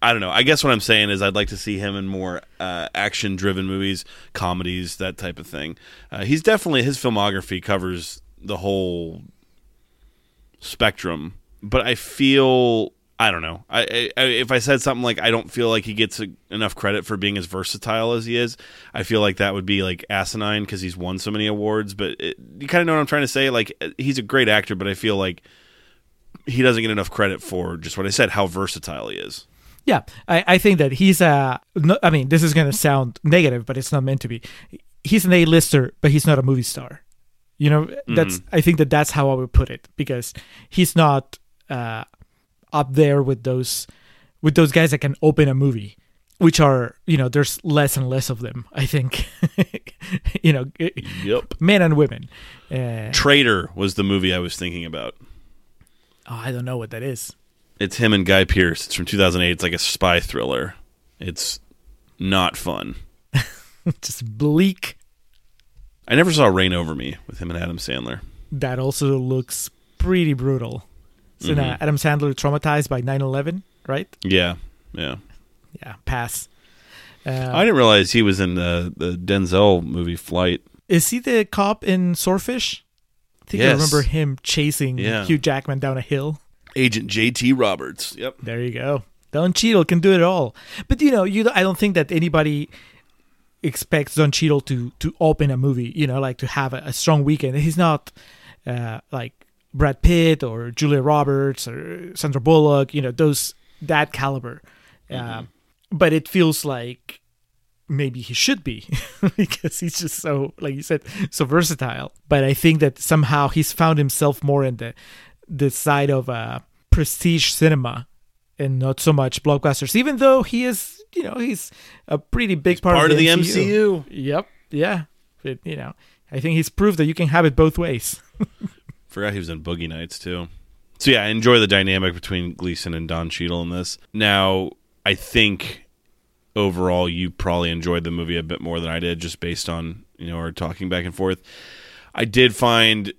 I don't know. I guess what I'm saying is I'd like to see him in more uh, action-driven movies, comedies, that type of thing. Uh, he's definitely his filmography covers the whole spectrum, but I feel I don't know. I, I if I said something like I don't feel like he gets a, enough credit for being as versatile as he is, I feel like that would be like asinine because he's won so many awards. But it, you kind of know what I'm trying to say. Like he's a great actor, but I feel like he doesn't get enough credit for just what I said, how versatile he is. Yeah, I, I think that he's a. No, I mean, this is going to sound negative, but it's not meant to be. He's an A-lister, but he's not a movie star. You know, that's. I think that that's how I would put it because he's not uh, up there with those with those guys that can open a movie, which are you know there's less and less of them. I think, you know, Yep. men and women. Uh, Traitor was the movie I was thinking about. oh, I don't know what that is. It's him and Guy Pearce. It's from 2008. It's like a spy thriller. It's not fun. Just bleak. I never saw Reign Over Me with him and Adam Sandler. that also looks pretty brutal. So Mm-hmm. now Adam Sandler traumatized by 9/11, right? Yeah, yeah. Yeah, pass. Uh, I didn't realize he was in the the Denzel movie Flight. is he the cop in Swordfish? I think I remember him chasing Yeah. Hugh Jackman down a hill. Agent J.T. Roberts. Yep. There you go. Don Cheadle can do it all. But you know, you I don't think that anybody expects Don Cheadle to to open a movie. You know, like to have a, a strong weekend. He's not uh, like Brad Pitt or Julia Roberts or Sandra Bullock. You know, those that caliber. Uh, but it feels like maybe he should be because he's just so like you said so versatile but i think that somehow he's found himself more in the the side of uh prestige cinema and not so much blockbusters even though he is you know he's a pretty big part, Part of the MCU. MCU. yep yeah but you know i think he's proved that you can have it both ways Forgot he was in Boogie Nights too. So yeah, I enjoy the dynamic between Gleeson and Don Cheadle in this. Now, I think overall you probably enjoyed the movie a bit more than I did, just based on you know our talking back and forth. I did find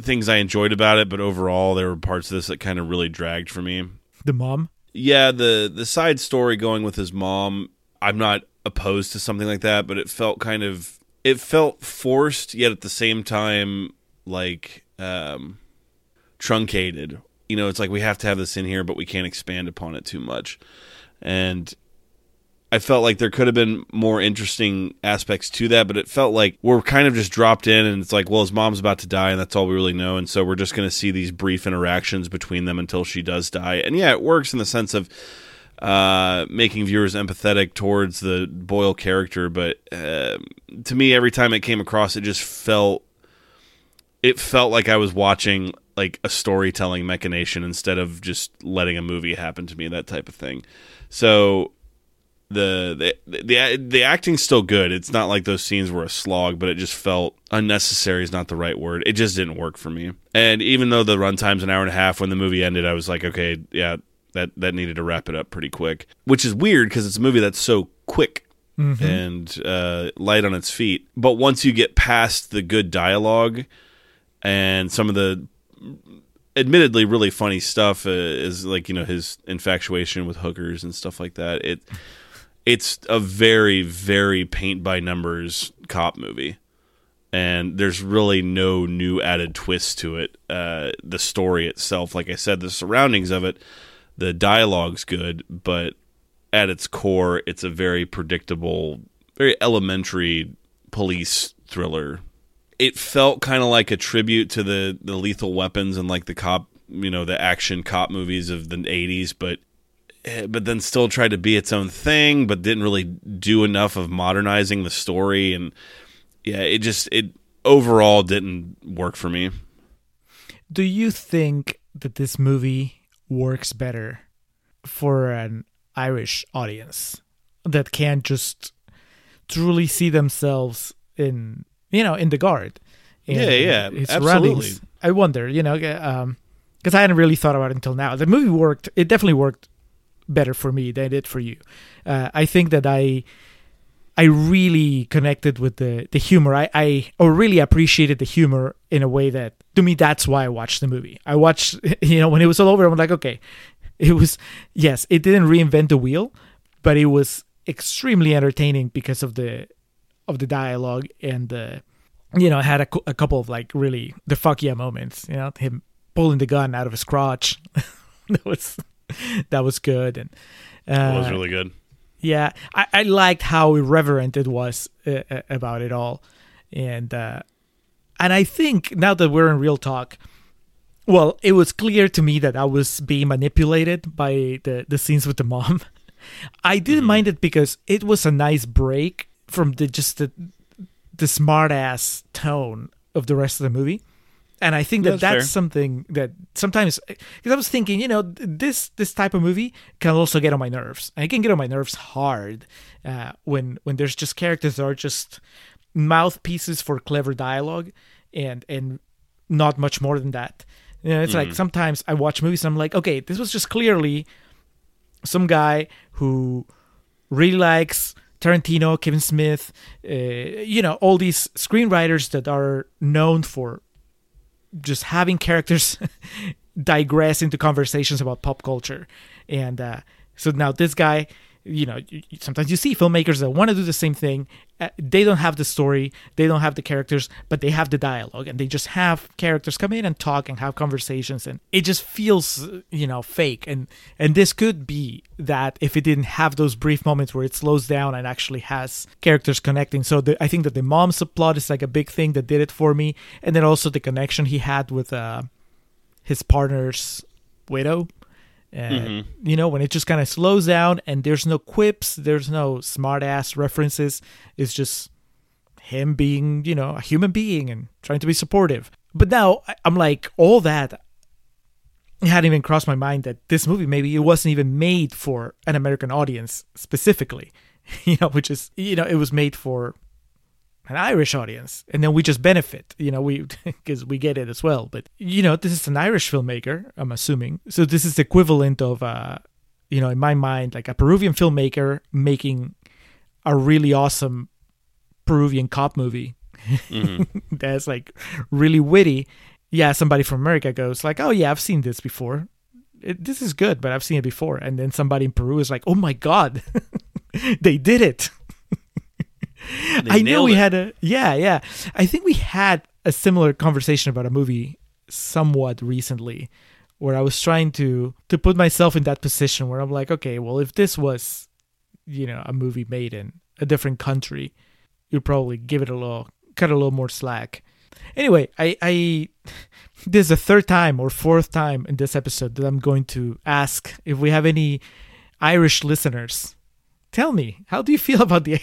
things I enjoyed about it, but overall there were parts of this that kind of really dragged for me. the mom Yeah, the the side story going with his mom, I'm not opposed to something like that, but it felt kind of it felt forced yet at the same time like um truncated. you know, it's like we have to have this in here, but we can't expand upon it too much. And I felt like there could have been more interesting aspects to that, but it felt like we're kind of just dropped in and it's like, well, his mom's about to die and that's all we really know. And so we're just going to see these brief interactions between them until she does die. And yeah, it works in the sense of uh, making viewers empathetic towards the Boyle character, but uh, to me, every time it came across, it just felt it felt like I was watching like a storytelling machination instead of just letting a movie happen to me, that type of thing. So the the the the acting's still good. It's not like those scenes were a slog, but it just felt unnecessary is not the right word. It just didn't work for me. And even though the runtime's an hour and a half, when the movie ended, I was like, okay, yeah, that that needed to wrap it up pretty quick. Which is weird because it's a movie that's so quick and uh, light on its feet. But once you get past the good dialogue and some of the admittedly really funny stuff uh, is like you know his infatuation with hookers and stuff like that. It it's a very very paint by numbers cop movie, and there's really no new added twist to it. Uh, the story itself, like I said, the surroundings of it, the dialogue's good, but at its core, it's a very predictable, very elementary police thriller it felt kind of like a tribute to the the lethal weapons and like the cop you know the action cop movies of the 80s but eh, but then still tried to be its own thing but didn't really do enough of modernizing the story. And yeah it just it overall didn't work for me. Do you think that this movie works better for an Irish audience that can't just truly see themselves in you know in the guard? Yeah, yeah, absolutely. I wonder, you know, um, because I hadn't really thought about it until now. The movie worked; it definitely worked better for me than it did for you. Uh, I think that I I really connected with the the humor. I, I or really appreciated the humor in a way that to me that's why I watched the movie. I watched you know when it was all over, I'm like, okay, it was yes, it didn't reinvent the wheel, but it was extremely entertaining because of the of the dialogue and the you know had a, a couple of like really the fuck yeah moments. You know him pulling the gun out of his crotch. that was that was good and. Uh, it was really good yeah I, I liked how irreverent it was uh, uh, about it all and uh and i think now that we're in real talk well it was clear to me that i was being manipulated by the the scenes with the mom i didn't mind it because it was a nice break from the just the the smart ass tone of the rest of the movie and I think that That's that's, something that sometimes because I was thinking, you know, this this type of movie can also get on my nerves. And it can get on my nerves hard uh, when when there's just characters that are just mouthpieces for clever dialogue and and not much more than that. You know, it's like sometimes I watch movies and I'm like, okay, this was just clearly some guy who really likes Tarantino, Kevin Smith, uh, you know, all these screenwriters that are known for just having characters digress into conversations about pop culture. And uh, so now this guy, you know, sometimes you see filmmakers that want to do the same thing. Uh, they don't have the story, they don't have the characters, but they have the dialogue, and they just have characters come in and talk and have conversations, and it just feels, uh, you know, fake. And and this could be that if it didn't have those brief moments where it slows down and actually has characters connecting. So the, I think that the mom subplot is like a big thing that did it for me, and then also the connection he had with uh, his partner's widow. Uh, You know, when it just kind of slows down and there's no quips, there's no smart ass references. It's just him being, you know, a human being and trying to be supportive. But now I'm like, all that hadn't even crossed my mind that this movie maybe it wasn't even made for an American audience specifically, you know, which is, you know, it was made for an Irish audience, and then we just benefit, you know, we because we get it as well. But you know, this is an Irish filmmaker, I'm assuming, so this is the equivalent of, uh, you know, in my mind, like a Peruvian filmmaker making a really awesome Peruvian cop movie that's like really witty. Yeah, somebody from America goes like, "Oh yeah, I've seen this before. It, this is good, but I've seen it before." And then somebody in Peru is like, "Oh my god, they did it!" I know we it. had a yeah, yeah. I think we had a similar conversation about a movie somewhat recently where I was trying to to put myself in that position where I'm like, okay, well, if this was, you know, a movie made in a different country, you'd probably give it a little, cut a little more slack. Anyway, I, I this is the third time or fourth time in this episode that I'm going to ask if we have any Irish listeners. Tell me, how do you feel about the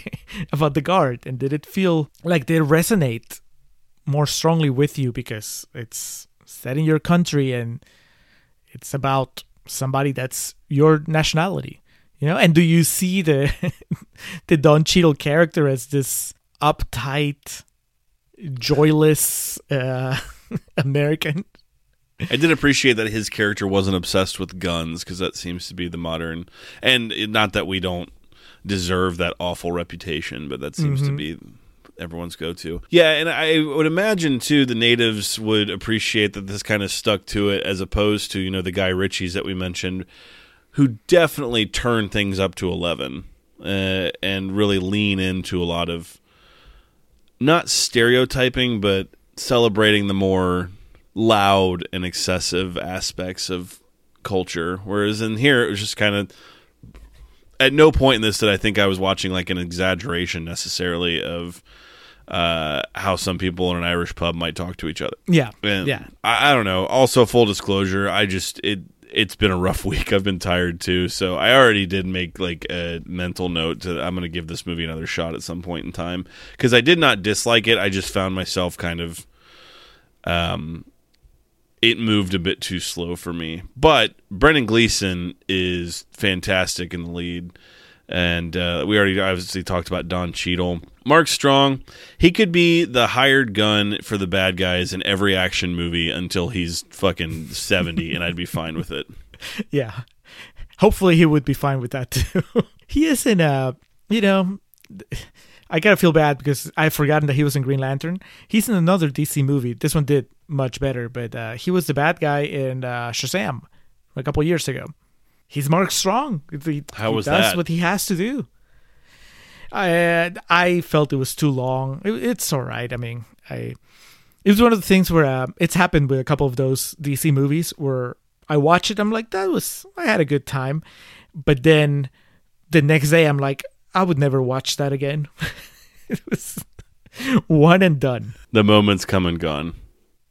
about the guard, and did it feel like they resonate more strongly with you because it's set in your country and it's about somebody that's your nationality, you know? And do you see the the Don Cheadle character as this uptight, joyless uh, American? I did appreciate that his character wasn't obsessed with guns because that seems to be the modern, and not that we don't deserve that awful reputation, but that seems to be everyone's go-to. Yeah, and I would imagine too the natives would appreciate that this kind of stuck to it as opposed to you know the Guy Ritchies that we mentioned, who definitely turn things up to eleven uh, and really lean into a lot of not stereotyping, but celebrating the more loud and excessive aspects of culture. Whereas in here, it was just kind of. At no point in this did I think I was watching like an exaggeration necessarily of uh, how some people in an Irish pub might talk to each other. Yeah, And yeah. I, I don't know. Also, full disclosure, I just it it's been a rough week. I've been tired too, so I already did make like a mental note to I'm going to give this movie another shot at some point in time because I did not dislike it. I just found myself kind of um it moved a bit too slow for me. But Brendan Gleeson is fantastic in the lead. And uh, we already obviously talked about Don Cheadle. Mark Strong, he could be the hired gun for the bad guys in every action movie until he's fucking 70, and I'd be fine with it. yeah. Hopefully he would be fine with that too. he is in a, you know, I gotta feel bad because I've forgotten that he was in Green Lantern. He's in another DC movie. This one did much better, but uh, he was the bad guy in uh, Shazam a couple years ago. He's Mark Strong. He, How he was does that? what he has to do. I I felt it was too long. It, it's all right. I mean, I it was one of the things where uh, it's happened with a couple of those DC movies where I watch it, I'm like, that was I had a good time, but then the next day I'm like, I would never watch that again. it was one and done. The moment's come and gone.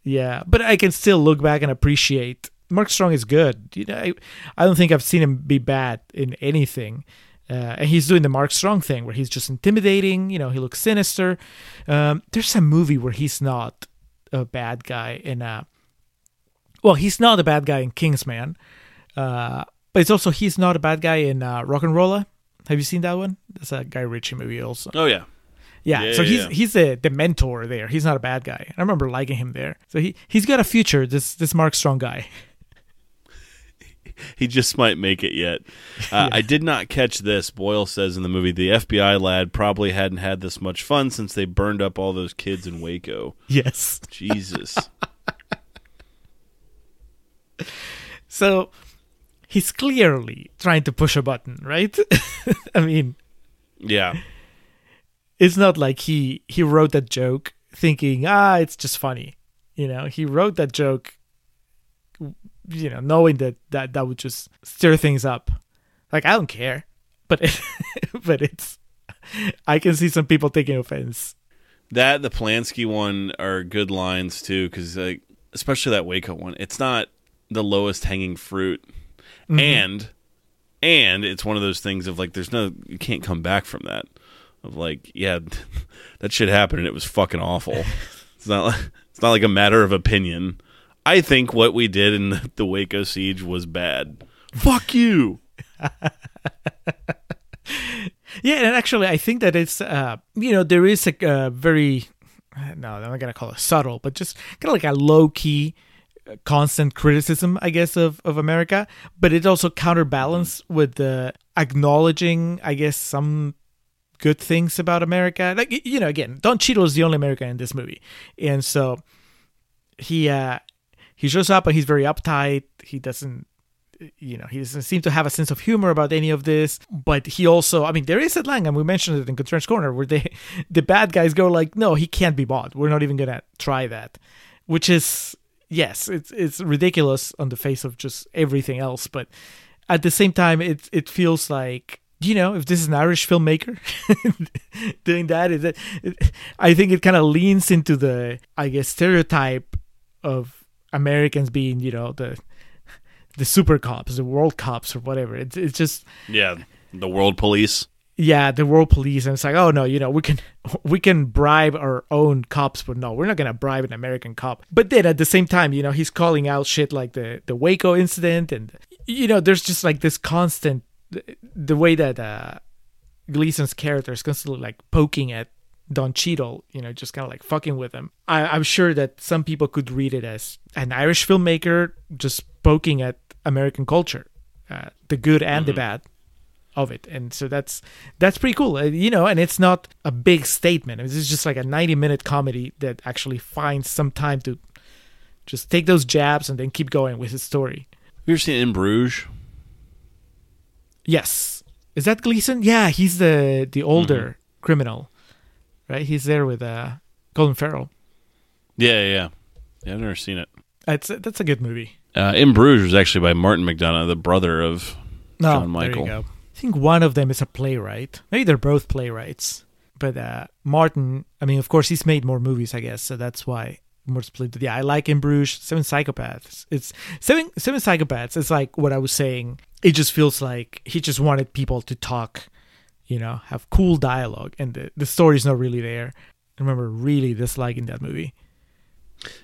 Yeah, but I can still look back and appreciate Mark Strong is good. You know, I, I don't think I've seen him be bad in anything. Uh, and he's doing the Mark Strong thing where he's just intimidating. You know, he looks sinister. Um, there's a movie where he's not a bad guy in a. Well, he's not a bad guy in Kingsman, uh, but it's also he's not a bad guy in uh, RocknRolla. Have you seen that one? That's a Guy Ritchie movie also. Oh, yeah. Yeah, Yeah, so yeah, he's yeah. he's the the mentor there. He's not a bad guy. I remember liking him there. So he he's got a future. This this Mark Strong guy. He just might make it yet. Uh, I did not catch this. Boyle says in the movie, the FBI lad probably hadn't had this much fun since they burned up all those kids in Waco. Yes. Jesus. So he's clearly trying to push a button, right? I mean, yeah. it's not like he he wrote that joke thinking, ah, it's just funny. You know, he wrote that joke you know, knowing that that that would just stir things up. Like I don't care, but it, but it's I can see some people taking offense. That the Polanski one are good lines too, because like especially that Waco one, it's not the lowest hanging fruit, and and it's one of those things of like there's no you can't come back from that. Of like yeah, that shit happened and it was fucking awful. it's not like, it's not like a matter of opinion. I think what we did in the, the Waco siege was bad. Fuck you. Yeah, and actually, I think that it's uh, you know there is a uh, very no, I'm not gonna call it subtle, but just kind of like a low key, constant criticism, I guess, of of America. But it also counterbalanced with the acknowledging, I guess, some good things about America. Like you know, again, Don Cheadle is the only American in this movie, and so he uh he shows up and he's very uptight. He doesn't you know, he doesn't seem to have a sense of humor about any of this. But he also, I mean, there is a line, and we mentioned it in Contrarians Corner, where they, the bad guys go like, "No, he can't be bought. We're not even gonna try that," which is, yes, it's it's ridiculous on the face of just everything else, but at the same time, it it feels like you know if this is an Irish filmmaker doing that, it, it, I think it kind of leans into the I guess stereotype of Americans being you know the the super cops, the world cops, or whatever. It's it's just Yeah, the world police. Yeah, the world police, and it's like, oh no, you know, we can we can bribe our own cops, but no, we're not gonna bribe an American cop. But then at the same time, you know, he's calling out shit like the the Waco incident, and you know, there's just like this constant the way that uh, Gleeson's character is constantly like poking at Don Cheadle, you know, just kind of like fucking with him. I, I'm sure that some people could read it as an Irish filmmaker just poking at American culture, uh, the good and the bad of it. And so that's that's pretty cool. Uh, you know and it's not a big statement. This is just like a 90 minute comedy that actually finds some time to just take those jabs and then keep going with his story. Have you ever seen In Bruges? yes. Is that gleeson? Yeah he's the the older criminal right? He's there with uh colin farrell. Yeah, yeah, yeah. I've never seen it. that's that's a good movie. Uh, In Bruges was actually by Martin McDonagh, the brother of no John Michael. Think one of them is a playwright maybe they're both playwrights but uh martin i mean of course he's made more movies i guess so that's why more split yeah i like in bruges seven psychopaths it's seven seven psychopaths it's like what i was saying it just feels like he just wanted people to talk you know have cool dialogue and the, the story's not really there i remember really disliking that movie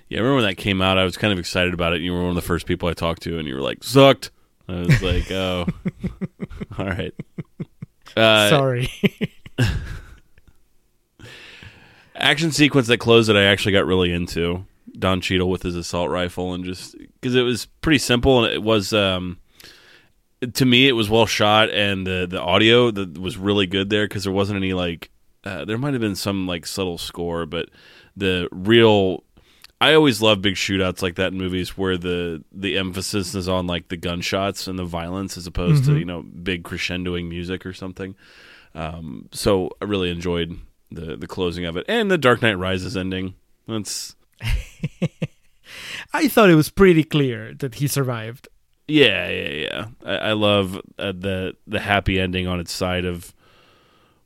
Yeah, I remember when that came out. I was kind of excited about it. You were one of the first people I talked to, and you were like, "Sucked." I was like, "Oh, all right." Uh, sorry action sequence that closed it, I actually got really into. Don Cheadle with his assault rifle, and just because it was pretty simple, and it was um, to me it was well shot, and the the audio that was really good there because there wasn't any like uh, there might have been some like subtle score, but the real I always love big shootouts like that in movies where the the emphasis is on like the gunshots and the violence as opposed to you know big crescendoing music or something. Um, so I really enjoyed the the closing of it and the Dark Knight Rises ending. That's i thought it was pretty clear that he survived yeah yeah yeah. I, I love uh, the the happy ending on its side of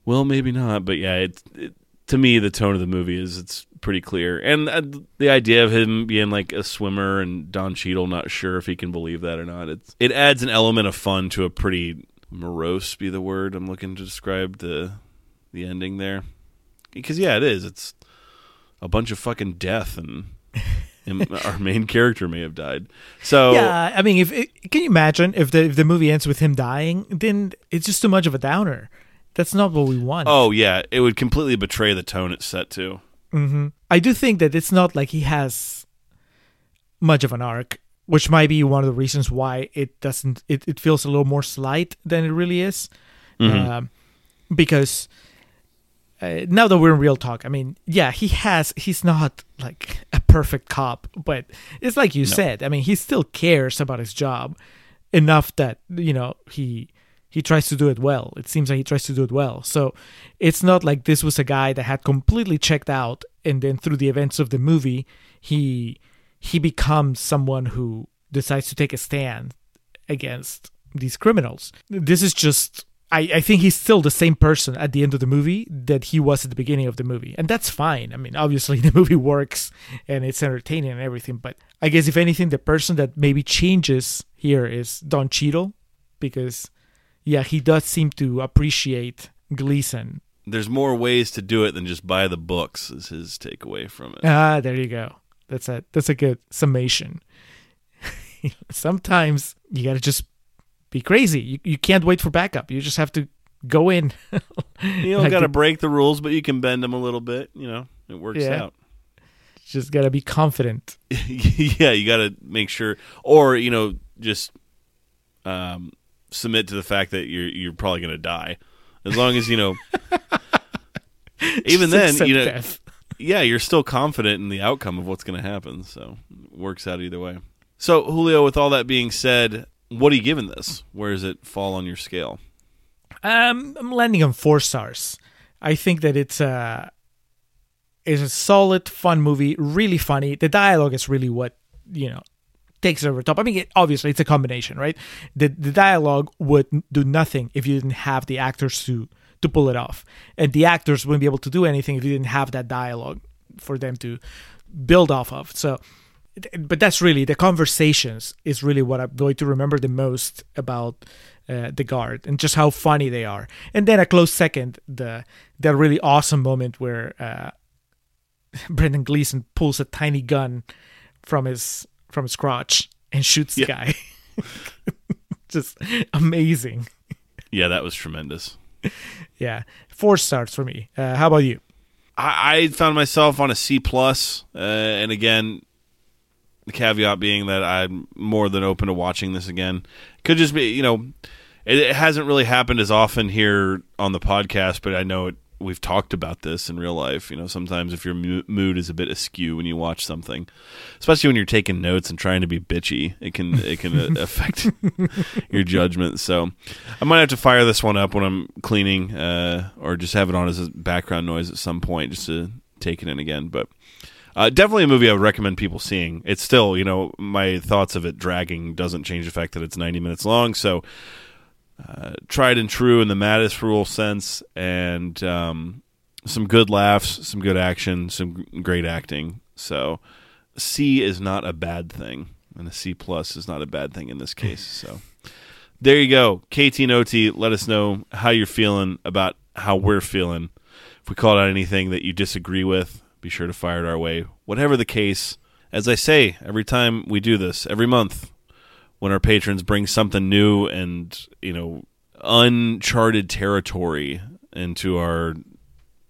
well maybe not, but yeah, it, it to me the tone of the movie is it's pretty clear and uh, the idea of him being like a swimmer and Don Cheadle not sure if he can believe that or not. It's it adds an element of fun to a pretty morose be the word I'm looking to describe the the ending there because yeah it is it's a bunch of fucking death and, and our main character may have died so Yeah, I mean, if it, can you imagine if the if the movie ends with him dying, then it's just too much of a downer. That's not what we want. oh yeah it would completely betray the tone it's set to I do think that it's not like he has much of an arc, which might be one of the reasons why it doesn't. It, it feels a little more slight than it really is, um, because uh, now that we're in real talk, I mean, yeah, he has. He's not like a perfect cop, but it's like you said. I mean, he still cares about his job enough that you know he he tries to do it well. It seems like he tries to do it well. So it's not like this was a guy that had completely checked out and then through the events of the movie he he becomes someone who decides to take a stand against these criminals. This is just I, I think he's still the same person at the end of the movie that he was at the beginning of the movie. And that's fine. I mean, obviously the movie works and it's entertaining and everything, but I guess if anything the person that maybe changes here is Don Cheadle because yeah, he does seem to appreciate Gleeson. there's more ways to do it than just buy the books is his takeaway from it Ah, there you go. That's a that's a good summation. Sometimes you gotta just be crazy. You you can't wait for backup. You just have to go in. you don't Like got to break the rules but you can bend them a little bit you know it works Yeah. out just gotta be confident. yeah you got to make sure or you know just um submit to the fact that you're you're probably going to die as long as you know even then you know death. yeah, you're still confident in the outcome of what's going to happen. So it works out either way. So Julio, with all that being said, what are you giving this? Where does it fall on your scale? Um, I'm landing on four stars. I think that it's a it's a solid, fun movie. Really funny. The dialogue is really what you know takes it over top. I mean, it, obviously it's a combination, right? The the dialogue would do nothing if you didn't have the actors to to pull it off, and the actors wouldn't be able to do anything if you didn't have that dialogue for them to build off of. So, but that's really the conversations is really what I'm going to remember the most about uh, the guard and just how funny they are. And then a close second, the the really awesome moment where uh, Brendan Gleeson pulls a tiny gun from his from his crotch and shoots the guy. just amazing. Yeah, that was tremendous. Yeah, four stars for me. Uh, how about you? I, I found myself on a C plus, uh, and again, the caveat being that I'm more than open to watching this again. Could just be, you know, it, it hasn't really happened as often here on the podcast, but I know it. We've talked about this in real life. You know, sometimes if your mood is a bit askew when you watch something, especially when you're taking notes and trying to be bitchy, it can it can affect your judgment. So, I might have to fire this one up when I'm cleaning, uh, or just have it on as a background noise at some point, just to take it in again. But uh, definitely a movie I would recommend people seeing. It's still, you know, my thoughts of it dragging doesn't change the fact that it's 90 minutes long. So, uh, tried and true in the Mattis rule sense, and um, some good laughs, some good action, some great acting. So, C is not a bad thing, and a C plus is not a bad thing in this case. So, there you go. KT and OT, let us know how you're feeling about how we're feeling. If we called out anything that you disagree with, be sure to fire it our way. Whatever the case, as I say every time we do this, every month, when our patrons bring something new and, you know, uncharted territory into our,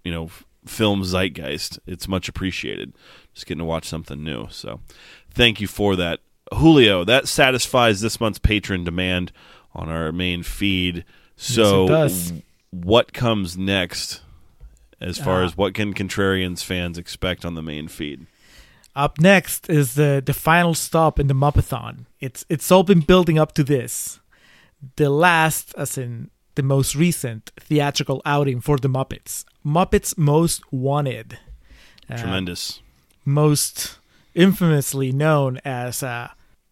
you know, film zeitgeist, it's much appreciated. Just getting to watch something new. So thank you for that. Julio, that satisfies this month's patron demand on our main feed. So, it does. w- what comes next as far Uh, as what can Contrarians fans expect on the main feed? Up next is the the final stop in the Muppathon. It's it's all been building up to this. The last, as in the most recent theatrical outing for the Muppets. Muppets Most Wanted. Uh, Tremendous. most infamously known as uh,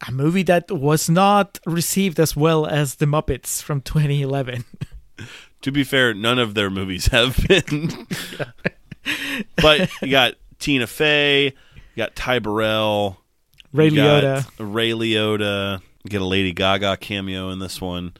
a movie that was not received as well as the Muppets from 2011. To be fair, none of their movies have been. but you got Tina Fey, you got Ty Burrell, Ray Liotta. Ray Liotta. Get a Lady Gaga cameo in this one.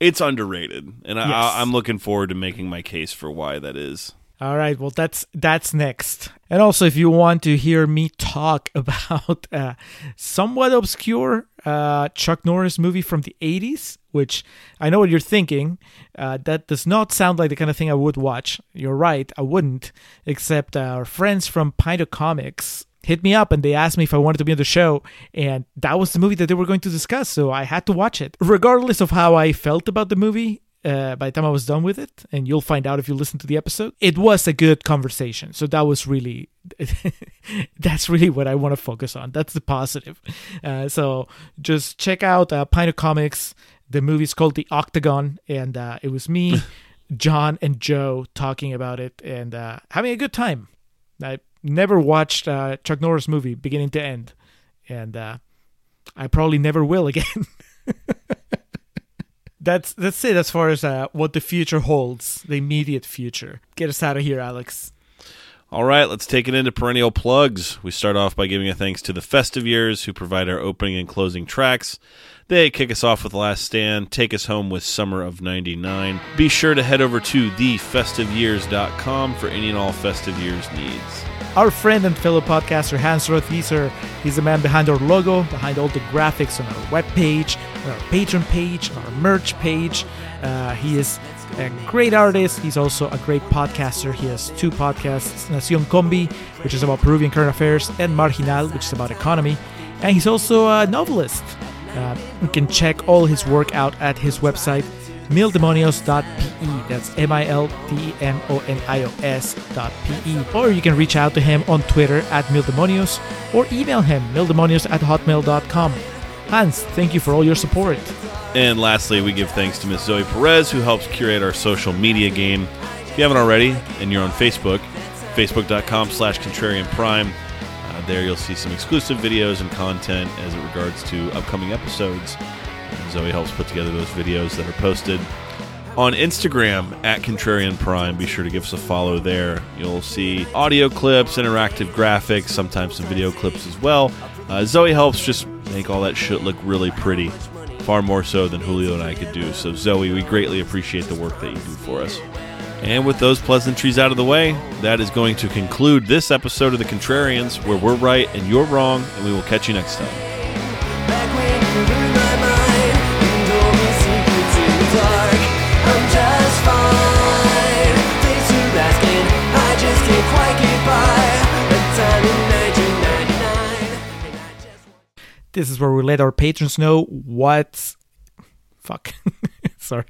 It's underrated, and Yes. I, I'm looking forward to making my case for why that is. All right, well that's that's next. And also if you want to hear me talk about a somewhat obscure uh, Chuck Norris movie from the 80s, which I know what you're thinking, uh, that does not sound like the kind of thing I would watch. You're right, I wouldn't, except our friends from Pint of Comics hit me up and they asked me if I wanted to be on the show, and that was the movie that they were going to discuss, so I had to watch it. Regardless of how I felt about the movie, uh, by the time I was done with it, and you'll find out if you listen to the episode. It was a good conversation, so that was really, that's really what I want to focus on. That's the positive. Uh, so just check out uh, Pint of Comics. The movie's called The Octagon, and uh, it was me, John, and Joe talking about it and uh, having a good time. I never watched uh, Chuck Norris movie beginning to end, and uh, I probably never will again. that's that's it as far as uh, what the future holds, the immediate future. Get us out of here, Alex. All right, let's take it into perennial plugs. We start off by giving a thanks to the Festive Years, who provide our opening and closing tracks. They kick us off with Last Stand, take us home with Summer of 99. Be sure to head over to thefestiveyears.com for any and all Festive Years needs. Our friend and fellow podcaster Hans Rothgiesser, he's the man behind our logo, behind all the graphics on our webpage, on our Patreon page, on our merch page. Uh, he is a great artist. He's also a great podcaster. He has two podcasts, Nacion Combi, which is about Peruvian current affairs, and Marginal, which is about economy. And he's also a novelist. Uh, you can check all his work out at his website, mildemonios.pe. That's M I L D E M O N I O S dot P-E. Or you can reach out to him on Twitter at mildemonios or email him mildemonios at hotmail.com. Hans, thank you for all your support. And lastly, we give thanks to Miss Zoe Perez, who helps curate our social media game. If you haven't already, and you're on Facebook, facebook.com slash contrarian prime, uh, there you'll see some exclusive videos and content as it regards to upcoming episodes. Zoe helps put together those videos that are posted on Instagram at Contrarian Prime. Be sure to give us a follow there. You'll see audio clips, interactive graphics, sometimes some video clips as well. Uh, Zoe helps just make all that shit look really pretty, far more so than Julio and I could do. So, Zoe, we greatly appreciate the work that you do for us. And with those pleasantries out of the way, that is going to conclude this episode of The Contrarians, where we're right and you're wrong, and we will catch you next time. This is where we let our patrons know what. Fuck. Sorry.